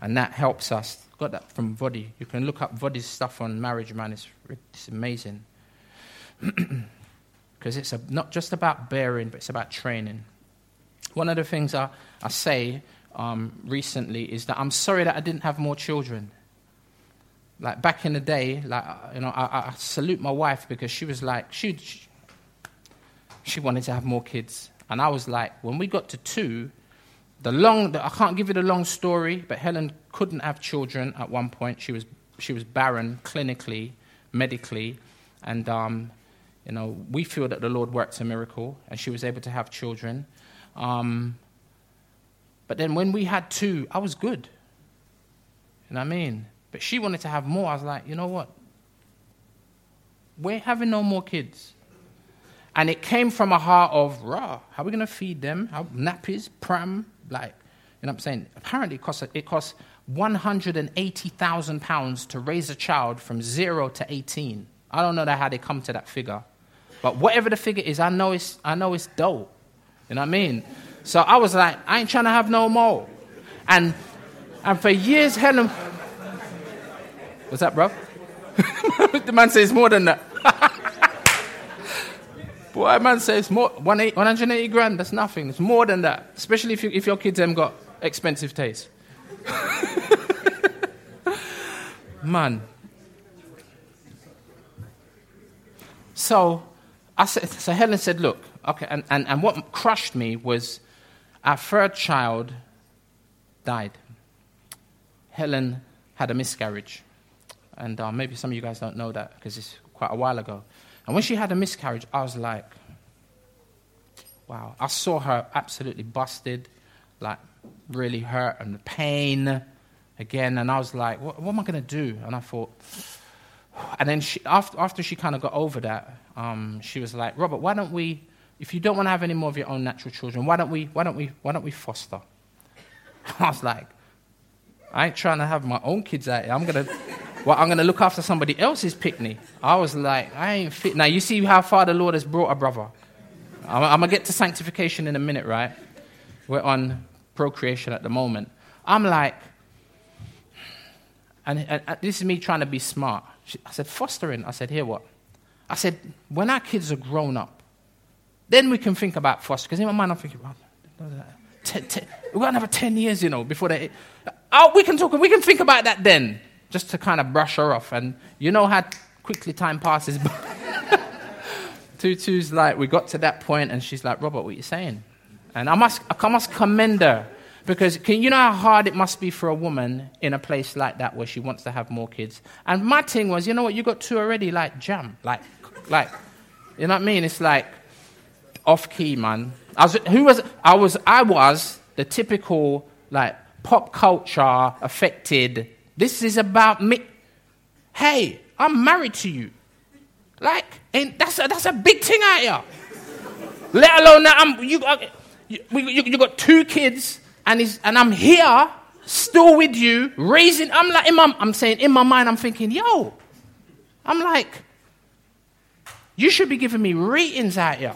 And that helps us Got that from Voddie. You can look up Voddie's stuff on marriage, man. It's, it's amazing. [clears throat] Because it's a, not just about bearing, but it's about training. One of the things I, I say um, recently is that I'm sorry that I didn't have more children. Like back in the day, like you know, I, I salute my wife because she was like she, she wanted to have more kids, and I was like, when we got to two, the long, the, I can't give you the long story, but Helen couldn't have children at one point. She was, she was barren clinically, medically, and um, you know, we feel that the Lord worked a miracle, and she was able to have children. Um, but then when we had two, I was good. You know what I mean? But she wanted to have more. I was like, you know what? We're having no more kids. And it came from a heart of, rah, how are we going to feed them? How, nappies, pram, like, you know what I'm saying? Apparently, it costs, it costs £180,000 to raise a child from zero to 18. I don't know how they come to that figure. But whatever the figure is, I know it's, I know it's dope. You know what I mean? So I was like, I ain't trying to have no more. And, and for years, Helen. What's that, bro? [laughs] the man says more than that. [laughs] Boy, man says more, 180 grand, that's nothing. It's more than that, especially if, you, if your kids haven't got expensive taste. [laughs] man. So, said, so Helen said, look, okay, and, and, and what crushed me was our third child died. Helen had a miscarriage. And uh, maybe some of you guys don't know that because it's quite a while ago. And when she had a miscarriage, I was like, wow. I saw her absolutely busted, like really hurt and the pain again. And I was like, what, what am I going to do? And I thought, and then she, after, after she kind of got over that, um, she was like, Robert, why don't we, if you don't want to have any more of your own natural children, why don't we, why don't we, why don't we foster? [laughs] I was like, I ain't trying to have my own kids out here. I'm to well, I'm to look after somebody else's picnic. I was like, I ain't fit. Now, you see how far the Lord has brought a brother. I'm, I'm to get to sanctification in a minute, right? We're on procreation at the moment. I'm like, and, and, and this is me trying to be smart. I said, fostering. I said, here what? I said, when our kids are grown up, then we can think about foster. Because in my mind, I'm thinking, well, ten, ten, we're going to have 10 years, you know, before they. Oh, we can talk, we can think about that then just to kind of brush her off. And you know how quickly time passes. [laughs] Tutu's like, we got to that point, and she's like, Robert, what are you saying? And I must, I must commend her Because can you know how hard it must be for a woman in a place like that where she wants to have more kids? And my thing was, you know what, you got two already, like jam. Like, like, you know what I mean? It's like off key, man. I was, who was, I was, I was the typical, like, pop culture affected. This is about me. Hey, I'm married to you. Like, and that's a, that's a big thing out here. Let alone that I'm, you, uh, you, you, you got two kids and, he's, and I'm here still with you, raising. I'm like, in my, I'm saying, in my mind, I'm thinking, yo, I'm like, you should be giving me ratings out here,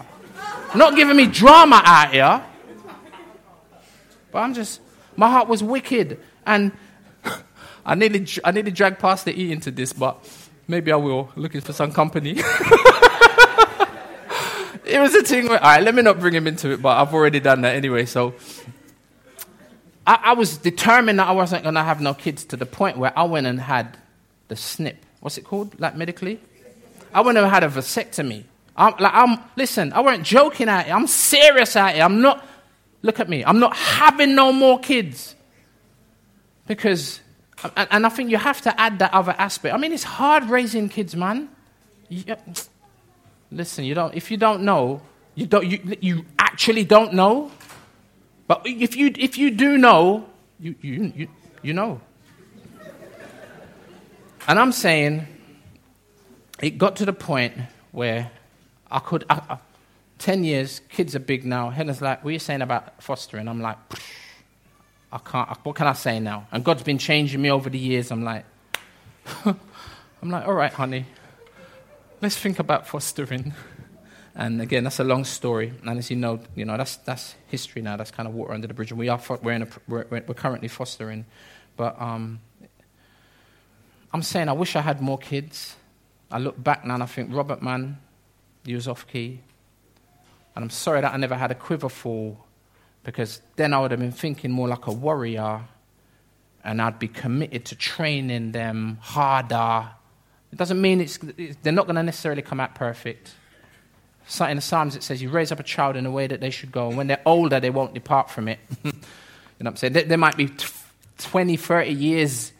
not giving me drama out here. But I'm just, my heart was wicked. And I nearly, I nearly dragged Pastor E into this, but maybe I will, looking for some company. [laughs] it was a thing where, all right, let me not bring him into it, but I've already done that anyway, so I, I was determined that I wasn't going to have no kids to the point where I went and had the snip. What's it called, like medically? I went and had a vasectomy. I'm, like, I'm, listen, I weren't joking at it. I'm serious at it. I'm not, look at me, I'm not having no more kids. Because, and, I think you have to add that other aspect. I mean, it's hard raising kids, man. You, listen, you don't, if you don't know, you, don't, you, you actually don't know, but if you, if you do know, you, you, you, you know. And I'm saying, it got to the point where I could, I, I, 10 years, kids are big now. Helen's like, what are you saying about fostering? I'm like, I can't, what can I say now? And God's been changing me over the years. I'm like, [laughs] I'm like, all right, honey, let's think about fostering. And again, that's a long story. And as you know, you know that's, that's history now. That's kind of water under the bridge. And we are, we're, in a, we're, we're currently fostering. But um, I'm saying I wish I had more kids. I look back now and I think, Robert, man, you was off key. And I'm sorry that I never had a quiver fall because then I would have been thinking more like a warrior and I'd be committed to training them harder. It doesn't mean it's, they're not going to necessarily come out perfect in the Psalms it says, You raise up a child in a way that they should go, and when they're older, they won't depart from it. [laughs] you know what I'm saying? There, there might be 20, 30 years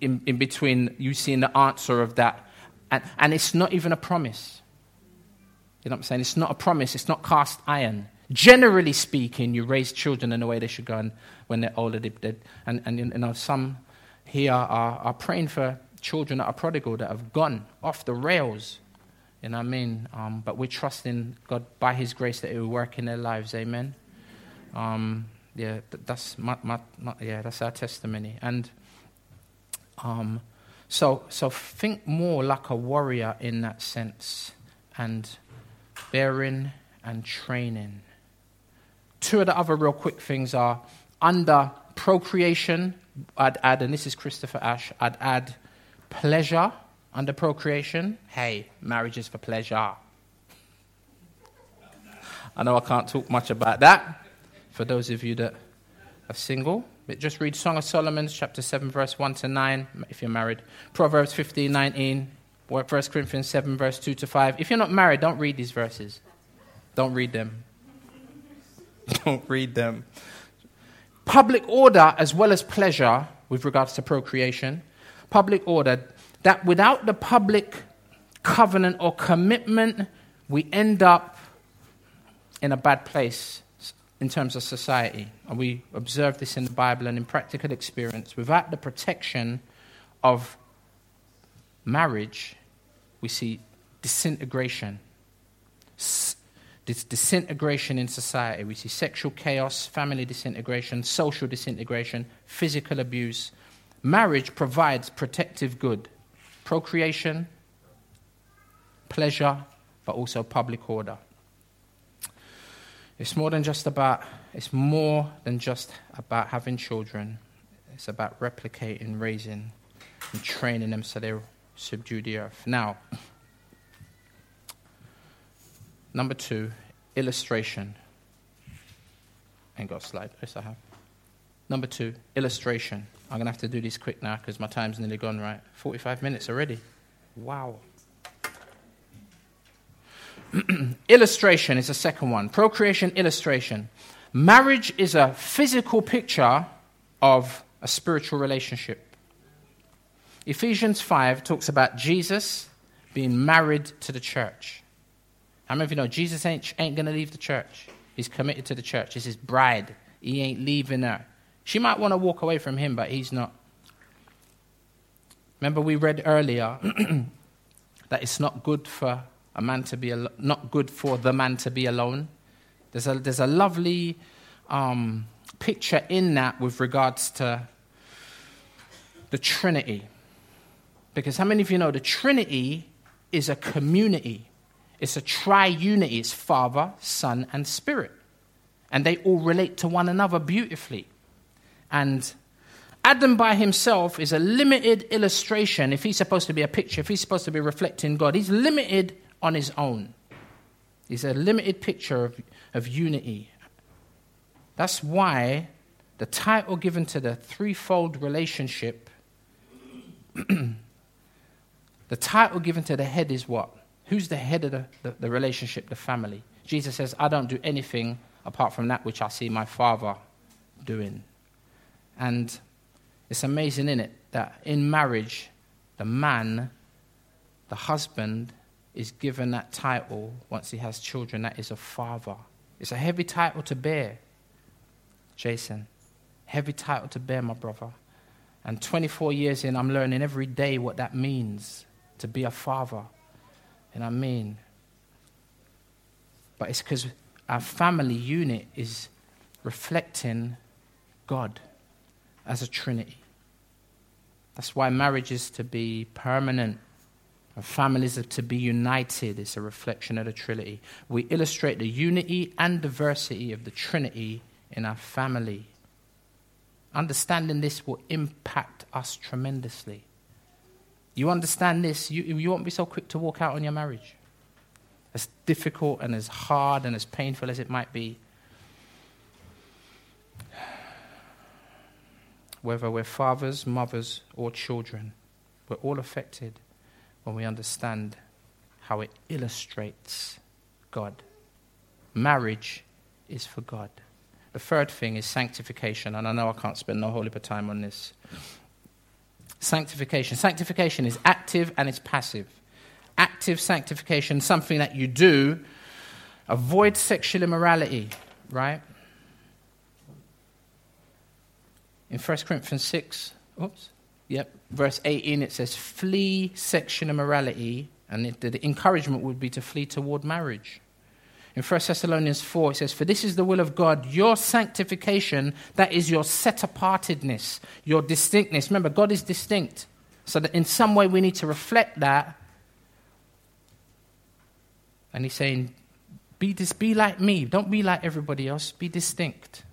in, in, between you seeing the answer of that. And, and it's not even a promise. You know what I'm saying? It's not a promise, it's not cast iron. Generally speaking, you raise children in the way they should go, and when they're older, they, they, and, and you know, some here are, are praying for children that are prodigal that have gone off the rails you know what I mean? Um, but we're trusting God by His grace that He will work in their lives. Amen. Um, yeah, that's my, my, my, yeah, that's our testimony. And um, so, so think more like a warrior in that sense, and bearing and training. Two of the other real quick things are under procreation. I'd add, and this is Christopher Ash. I'd add pleasure under procreation, hey, marriage is for pleasure. I know I can't talk much about that for those of you that are single. But just read Song of Solomon, chapter 7, verse 1 to 9, if you're married. Proverbs 15, 19. 1 Corinthians 7, verse 2 to 5. If you're not married, don't read these verses. Don't read them. [laughs] Don't read them. Public order as well as pleasure with regards to procreation. Public order that without the public covenant or commitment, we end up in a bad place in terms of society. And we observe this in the Bible and in practical experience. Without the protection of marriage, we see disintegration. This disintegration in society. We see sexual chaos, family disintegration, social disintegration, physical abuse. Marriage provides protective good procreation, pleasure, but also public order. It's more than just about it's more than just about having children. It's about replicating, raising, and training them so they subdue the earth. Now, number two, illustration. Ain't got a slide. Yes, I have. Number two, illustration. I'm going to have to do this quick now because my time's nearly gone, right? 45 minutes already. Wow. [clears throat] illustration is the second one. Procreation illustration. Marriage is a physical picture of a spiritual relationship. Ephesians 5 talks about Jesus being married to the church. How many of you know Jesus ain't, ain't going to leave the church? He's committed to the church. It's his bride. He ain't leaving her. She might want to walk away from him, but he's not. Remember, we read earlier [clears throat] that it's not good for a man to be al- not good for the man to be alone. There's a there's a lovely um, picture in that with regards to the Trinity, because how many of you know the Trinity is a community? It's a triunity. It's Father, Son, and Spirit, and they all relate to one another beautifully. And Adam by himself is a limited illustration. If he's supposed to be a picture, if he's supposed to be reflecting God, he's limited on his own. He's a limited picture of, of unity. That's why the title given to the threefold relationship, [clears throat] the title given to the head is what? Who's the head of the, the, the relationship, the family? Jesus says, I don't do anything apart from that which I see my Father doing. And it's amazing, isn't it, that in marriage, the man, the husband, is given that title once he has children. That is a father. It's a heavy title to bear, Jason. Heavy title to bear, my brother. And 24 years in, I'm learning every day what that means to be a father. And I mean, but it's because our family unit is reflecting God as a trinity. That's why marriage is to be permanent. And families are to be united. It's a reflection of the Trinity. We illustrate the unity and diversity of the Trinity in our family. Understanding this will impact us tremendously. You understand this, you, you won't be so quick to walk out on your marriage. As difficult and as hard and as painful as it might be, whether we're fathers, mothers, or children, we're all affected when we understand how it illustrates God. Marriage is for God. The third thing is sanctification, and I know I can't spend no whole heap of time on this. Sanctification. Sanctification is active and it's passive. Active sanctification, something that you do, avoid sexual immorality, right? In 1 Corinthians 6, oops, yep, verse 18, it says, flee sexual immorality, and the encouragement would be to flee toward marriage. In 1 Thessalonians 4, it says, For this is the will of God, your sanctification, that is your set apartedness, your distinctness. Remember, God is distinct. So that in some way we need to reflect that. And he's saying, be, dis- be like me. Don't be like everybody else. Be distinct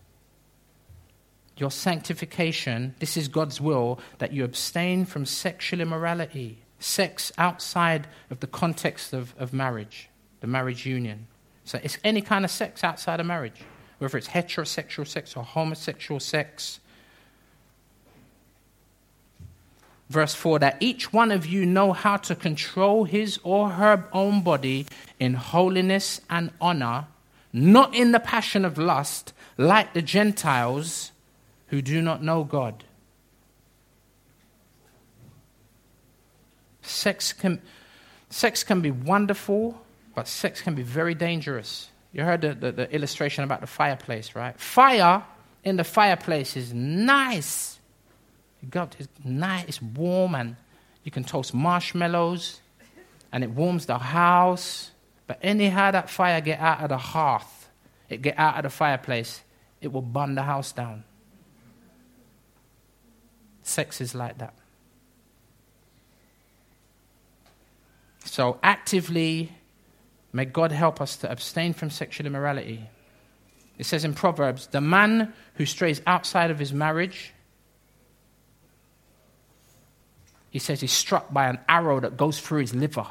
your sanctification, this is God's will, that you abstain from sexual immorality, sex outside of the context of, of marriage, the marriage union. So it's any kind of sex outside of marriage, whether it's heterosexual sex or homosexual sex. Verse 4 that each one of you know how to control his or her own body in holiness and honor, not in the passion of lust, like the Gentiles who do not know God. Sex can, sex can be wonderful, but sex can be very dangerous. You heard the, the, the illustration about the fireplace, right? Fire in the fireplace is nice. God, it's nice, it's warm, and you can toast marshmallows, and it warms the house. But anyhow that fire get out of the hearth, it get out of the fireplace, it will burn the house down. Sex is like that. So, actively, may God help us to abstain from sexual immorality. It says in Proverbs the man who strays outside of his marriage, he says he's struck by an arrow that goes through his liver.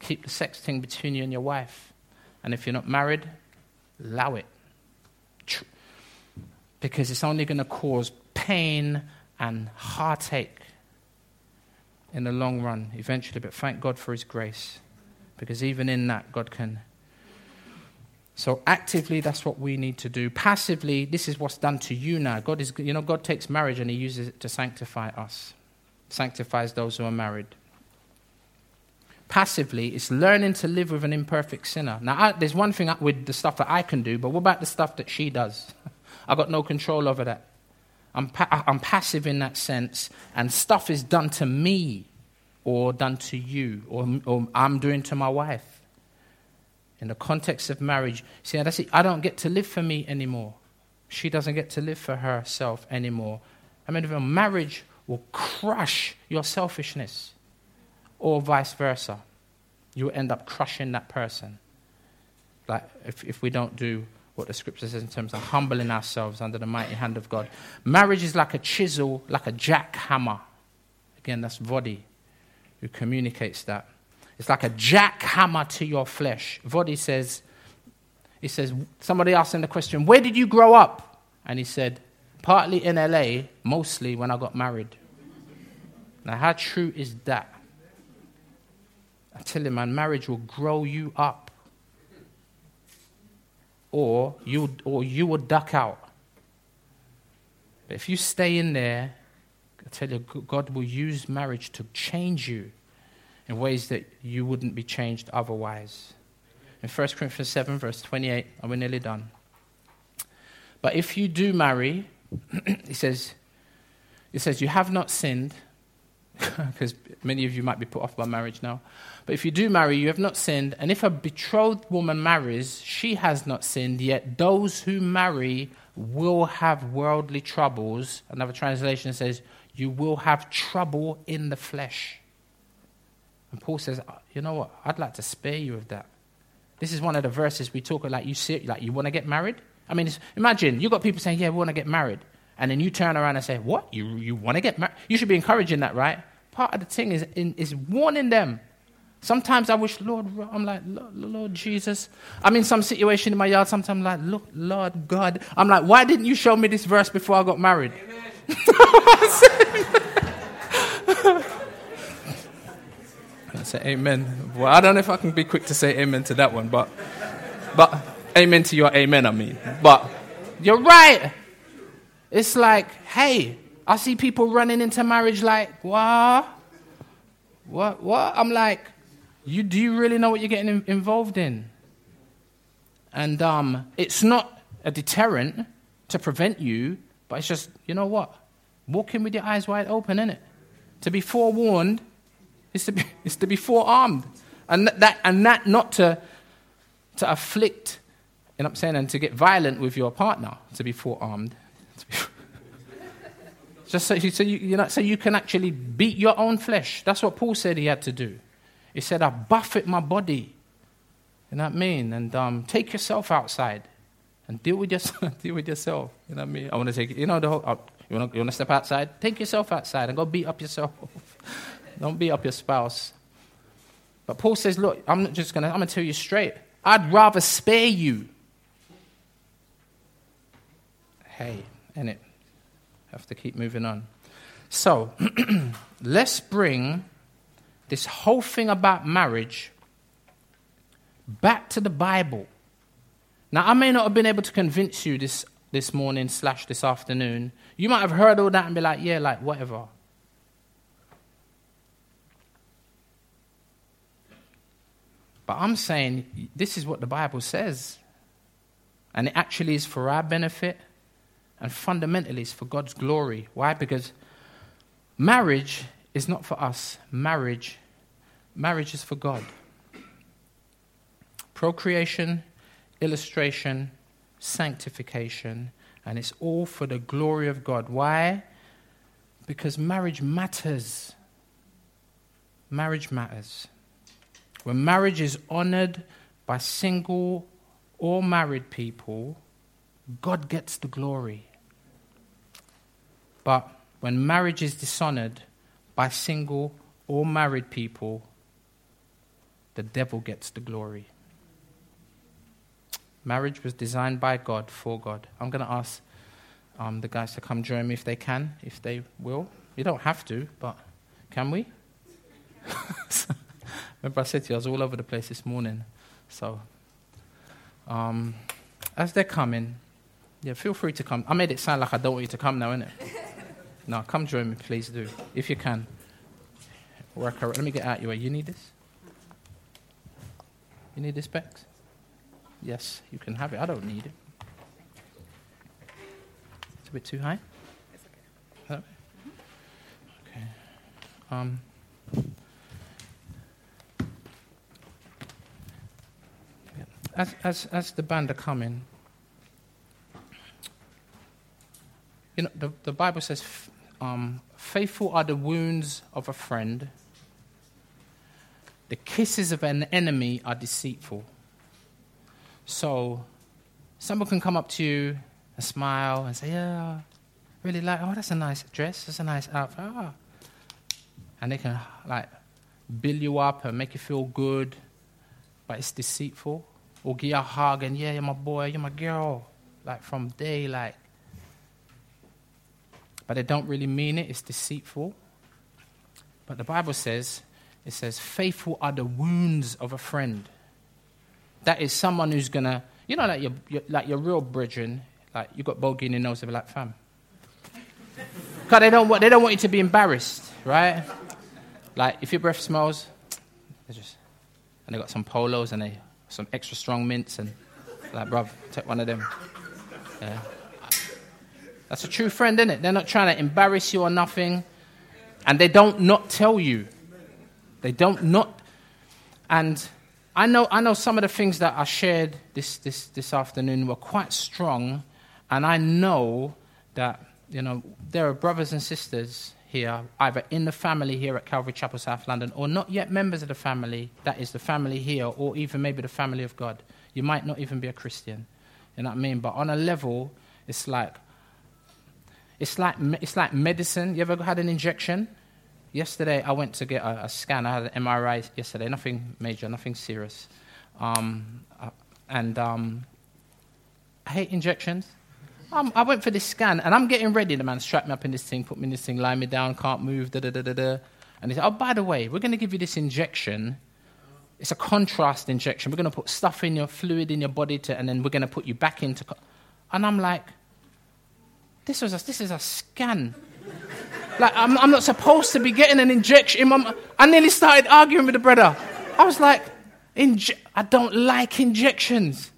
Keep the sex thing between you and your wife. And if you're not married, allow it because it's only going to cause pain and heartache in the long run, eventually. But thank God for His grace. Because even in that, God can. So actively, that's what we need to do. Passively, this is what's done to you now. God is, you know, God takes marriage and He uses it to sanctify us, sanctifies those who are married. Passively, it's learning to live with an imperfect sinner. Now, I, there's one thing with the stuff that I can do, but what about the stuff that she does? [laughs] I got no control over that. I'm, pa- I'm passive in that sense, and stuff is done to me or done to you, or, or I'm doing to my wife. In the context of marriage, see, that's it. I don't get to live for me anymore. She doesn't get to live for herself anymore. I mean, if a marriage will crush your selfishness, or vice versa. You end up crushing that person. Like, if, if we don't do what the scripture says in terms of humbling ourselves under the mighty hand of God. Marriage is like a chisel, like a jackhammer. Again, that's Voddie who communicates that. It's like a jackhammer to your flesh. Voddie says, he says, somebody asked him the question, Where did you grow up? And he said, Partly in LA, mostly when I got married. Now, how true is that? I tell you, man, marriage will grow you up. Or you, or you will duck out. But if you stay in there I tell you, God will use marriage to change you in ways that you wouldn't be changed otherwise. In 1 Corinthians 7, verse 28, and we're nearly done. But if you do marry, [clears throat] he says, he says, you have not sinned, [laughs] because many of you might be put off by marriage now. But if you do marry, you have not sinned. And if a betrothed woman marries, she has not sinned, yet those who marry will have worldly troubles. Another translation says, you will have trouble in the flesh. And Paul says, uh, you know what? I'd like to spare you of that. This is one of the verses we talk about, like you see, like you want to get married. I mean, imagine you got people saying, "Yeah, we want to get married," and then you turn around and say, "What? You you want to get married?" You should be encouraging that, right? Part of the thing is in, is warning them. Sometimes I wish, Lord, I'm like, Lord, Lord, Jesus. I'm in some situation in my yard. Sometimes I'm like, look, Lord God. I'm like, why didn't you show me this verse before I got married? [laughs] I say amen. Well, I don't know if I can be quick to say amen to that one, but, but amen to your amen, I mean. But you're right. It's like, hey, I see people running into marriage like, what? What? What? I'm like, you do you really know what you're getting involved in? And um, it's not a deterrent to prevent you but it's just, you know what? Walking with your eyes wide open, isn't it? To be forewarned is to be, [laughs] is to be forearmed. And that, and that not to, to afflict, you know what I'm saying, and to get violent with your partner, to be forearmed. [laughs] [laughs] just so, so, you, you know, so you can actually beat your own flesh. That's what Paul said he had to do. He said, I buffet my body. You know what I mean? And um, take yourself outside and deal with yourself. [laughs] deal with yourself. You know what I mean? I want to take you know the whole. Uh, you want to step outside? Take yourself outside and go beat up yourself. [laughs] Don't beat up your spouse. But Paul says, look, I'm not just gonna. I'm gonna tell you straight. I'd rather spare you. Hey, in it. Have to keep moving on. So, [clears throat] let's bring this whole thing about marriage back to the Bible. Now, I may not have been able to convince you this, this morning slash this afternoon. You might have heard all that and be like, yeah, like, whatever. But I'm saying this is what the Bible says. And it actually is for our benefit and fundamentally it's for God's glory. Why? Because marriage is not for us. Marriage, marriage is for God. Procreation illustration, sanctification, and it's all for the glory of God. Why? Because marriage matters. Marriage matters. When marriage is honored by single or married people, God gets the glory. But when marriage is dishonored by single or married people, the devil gets the glory. Marriage was designed by God for God. I'm going to ask um, the guys to come join me if they can, if they will. You don't have to, but can we? [laughs] Remember, I said to you, I was all over the place this morning. So, um, as they're coming, yeah, feel free to come. I made it sound like I don't want you to come now, innit? No, come join me, please do, if you can. Work around. Let me get out your way. You need this? You need this, Bex? Yes, you can have it. I don't need it. It's a bit too high. It's okay. Okay. Um. As, as, as the band are coming, you know, the, the Bible says, um, faithful are the wounds of a friend, the kisses of an enemy are deceitful. So, someone can come up to you and smile and say, Yeah, really like, oh, that's a nice dress, that's a nice outfit. Oh. And they can, like, build you up and make you feel good, but it's deceitful. Or give you a hug and, Yeah, you're my boy, you're my girl. Like, from day, like, but they don't really mean it, it's deceitful. But the Bible says, it says, faithful are the wounds of a friend. That is someone who's gonna, you know, like your, your like your real brethren, like you got bogey in your nose, they be like, fam. [laughs] Because they don't, want, they don't want you to be embarrassed, right? Like if your breath smells, they just, and they got some polos and they some extra strong mints and like, bruv, take one of them. Yeah. That's a true friend, isn't it? They're not trying to embarrass you or nothing. And they don't not tell you. They don't not. And I know, I know some of the things that I shared this, this, this afternoon were quite strong. And I know that, you know, there are brothers and sisters here, either in the family here at Calvary Chapel, South London, or not yet members of the family, that is the family here, or even maybe the family of God. You might not even be a Christian. You know what I mean? But on a level, it's like, it's like, it's like medicine. You ever had an injection? Yesterday, I went to get a, a scan. I had an MRI yesterday. Nothing major, nothing serious. Um, uh, and um, I hate injections. Um, I went for this scan, and I'm getting ready. The man strapped me up in this thing, put me in this thing, lie me down, can't move, da da da da da. And he said, "Oh, by the way, we're going to give you this injection. It's a contrast injection. We're going to put stuff in your fluid in your body, to, and then we're going to put you back into." Co-. And I'm like, this, was a, this is a scan. Like, I'm, I'm not supposed to be getting an injection. I nearly started arguing with the brother. I was like, I don't like injections.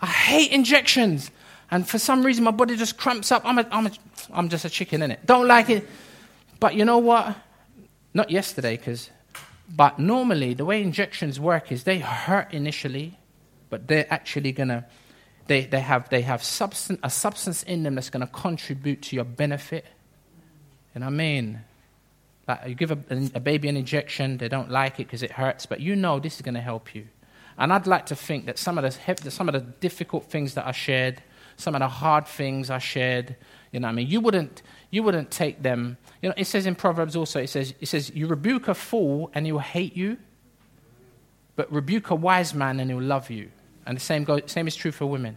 I hate injections. And for some reason, my body just cramps up. I'm, a, I'm, a, I'm just a chicken, in it. Don't like it. But you know what? Not yesterday, because. But normally, the way injections work is they hurt initially, but they're actually going to they, they have, they have substance, a substance in them that's going to contribute to your benefit. You know what I mean? Like you give a, a baby an injection, they don't like it because it hurts, but you know this is going to help you. And I'd like to think that some of, the, some of the difficult things that I shared, some of the hard things I shared, you know what I mean? You wouldn't, you wouldn't take them. You know, it says in Proverbs also, it says, it says, you rebuke a fool and he will hate you, but rebuke a wise man and he'll love you. And the same, go, same is true for women.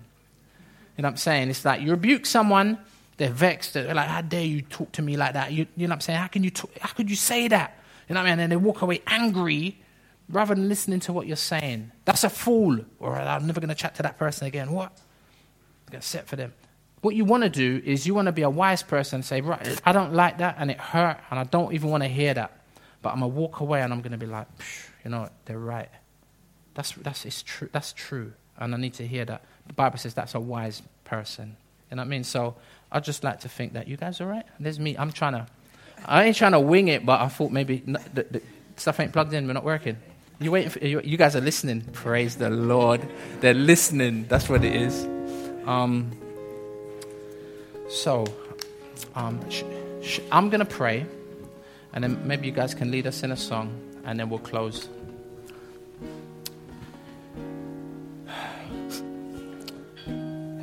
You know what I'm saying? It's like you rebuke someone, they're vexed. They're like, how dare you talk to me like that? You, you know what I'm saying? How can you, talk, how could you say that? You know what I mean? And they walk away angry rather than listening to what you're saying. That's a fool. Or I'm never going to chat to that person again. What? I'm going to set for them. What you want to do is you want to be a wise person and say, right, I don't like that and it hurt and I don't even want to hear that. But I'm going to walk away and I'm going to be like, you know what? They're right. That's, that's, it's true. that's true and I need to hear that. The Bible says that's a wise person. You know what I mean? So I just like to think that you guys are right? There's me. I'm trying to. I ain't trying to wing it, but I thought maybe the, the stuff ain't plugged in. We're not working. You waiting for you, you guys are listening. Praise the Lord. They're listening. That's what it is. Um, so, um, sh- sh- I'm gonna pray, and then maybe you guys can lead us in a song, and then we'll close.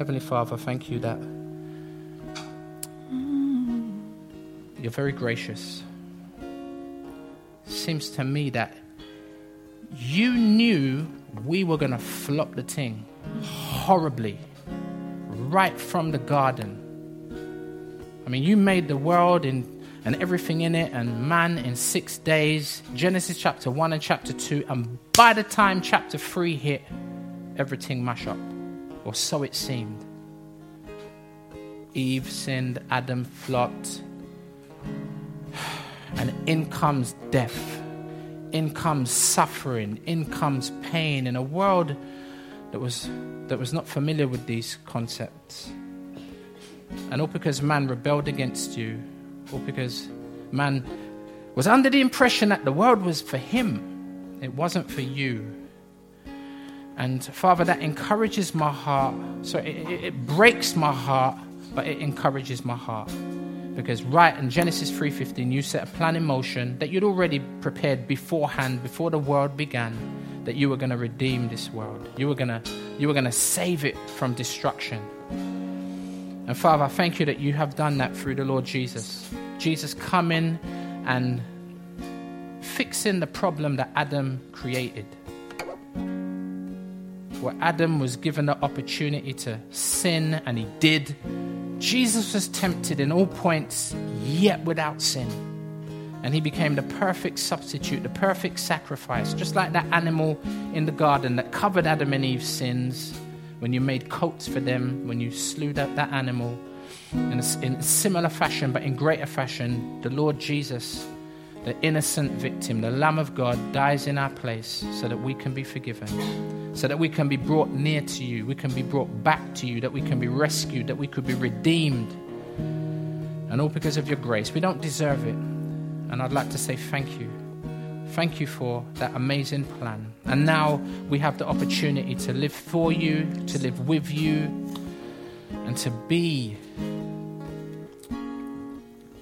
Heavenly Father, thank you that you're very gracious. Seems to me that you knew we were going to flop the thing horribly right from the garden. I mean, you made the world in and everything in it, and man in six days. Genesis chapter 1 and chapter 2. And by the time chapter 3 hit, everything mash up. Or so it seemed. Eve sinned, Adam flopped. And in comes death. In comes suffering. In comes pain in a world that was, that was not familiar with these concepts. And all because man rebelled against you, all because man was under the impression that the world was for him, it wasn't for you. And Father, that encourages my heart. So it, it, breaks my heart, but it encourages my heart. Because right in Genesis 3:15, you set a plan in motion that you'd already prepared beforehand, before the world began, that you were going to redeem this world. You were going to you were going to save it from destruction. And Father, I thank you that you have done that through the Lord Jesus. Jesus coming and fixing the problem that Adam created. Where Adam was given the opportunity to sin and he did, Jesus was tempted in all points, yet without sin. And he became the perfect substitute, the perfect sacrifice, just like that animal in the garden that covered Adam and Eve's sins when you made coats for them, when you slew that, that animal. In a, in similar fashion, but in greater fashion, the Lord Jesus, the innocent victim, the Lamb of God, dies in our place so that we can be forgiven, so that we can be brought near to you, we can be brought back to you, that we can be rescued, that we could be redeemed. And all because of your grace. We don't deserve it. And I'd like to say thank you. Thank you for that amazing plan. And now we have the opportunity to live for you, to live with you, and to be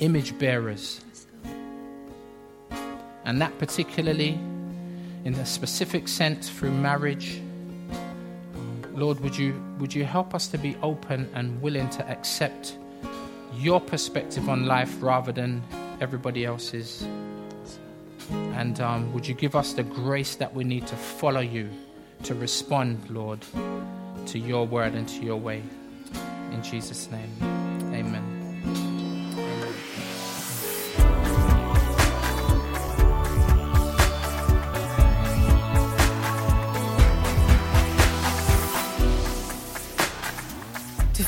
image bearers. And that particularly in a specific sense through marriage. Lord, would you, would you help us to be open and willing to accept your perspective on life rather than everybody else's? And um, would you give us the grace that we need to follow you, to respond, Lord, to your word and to your way. In Jesus' name,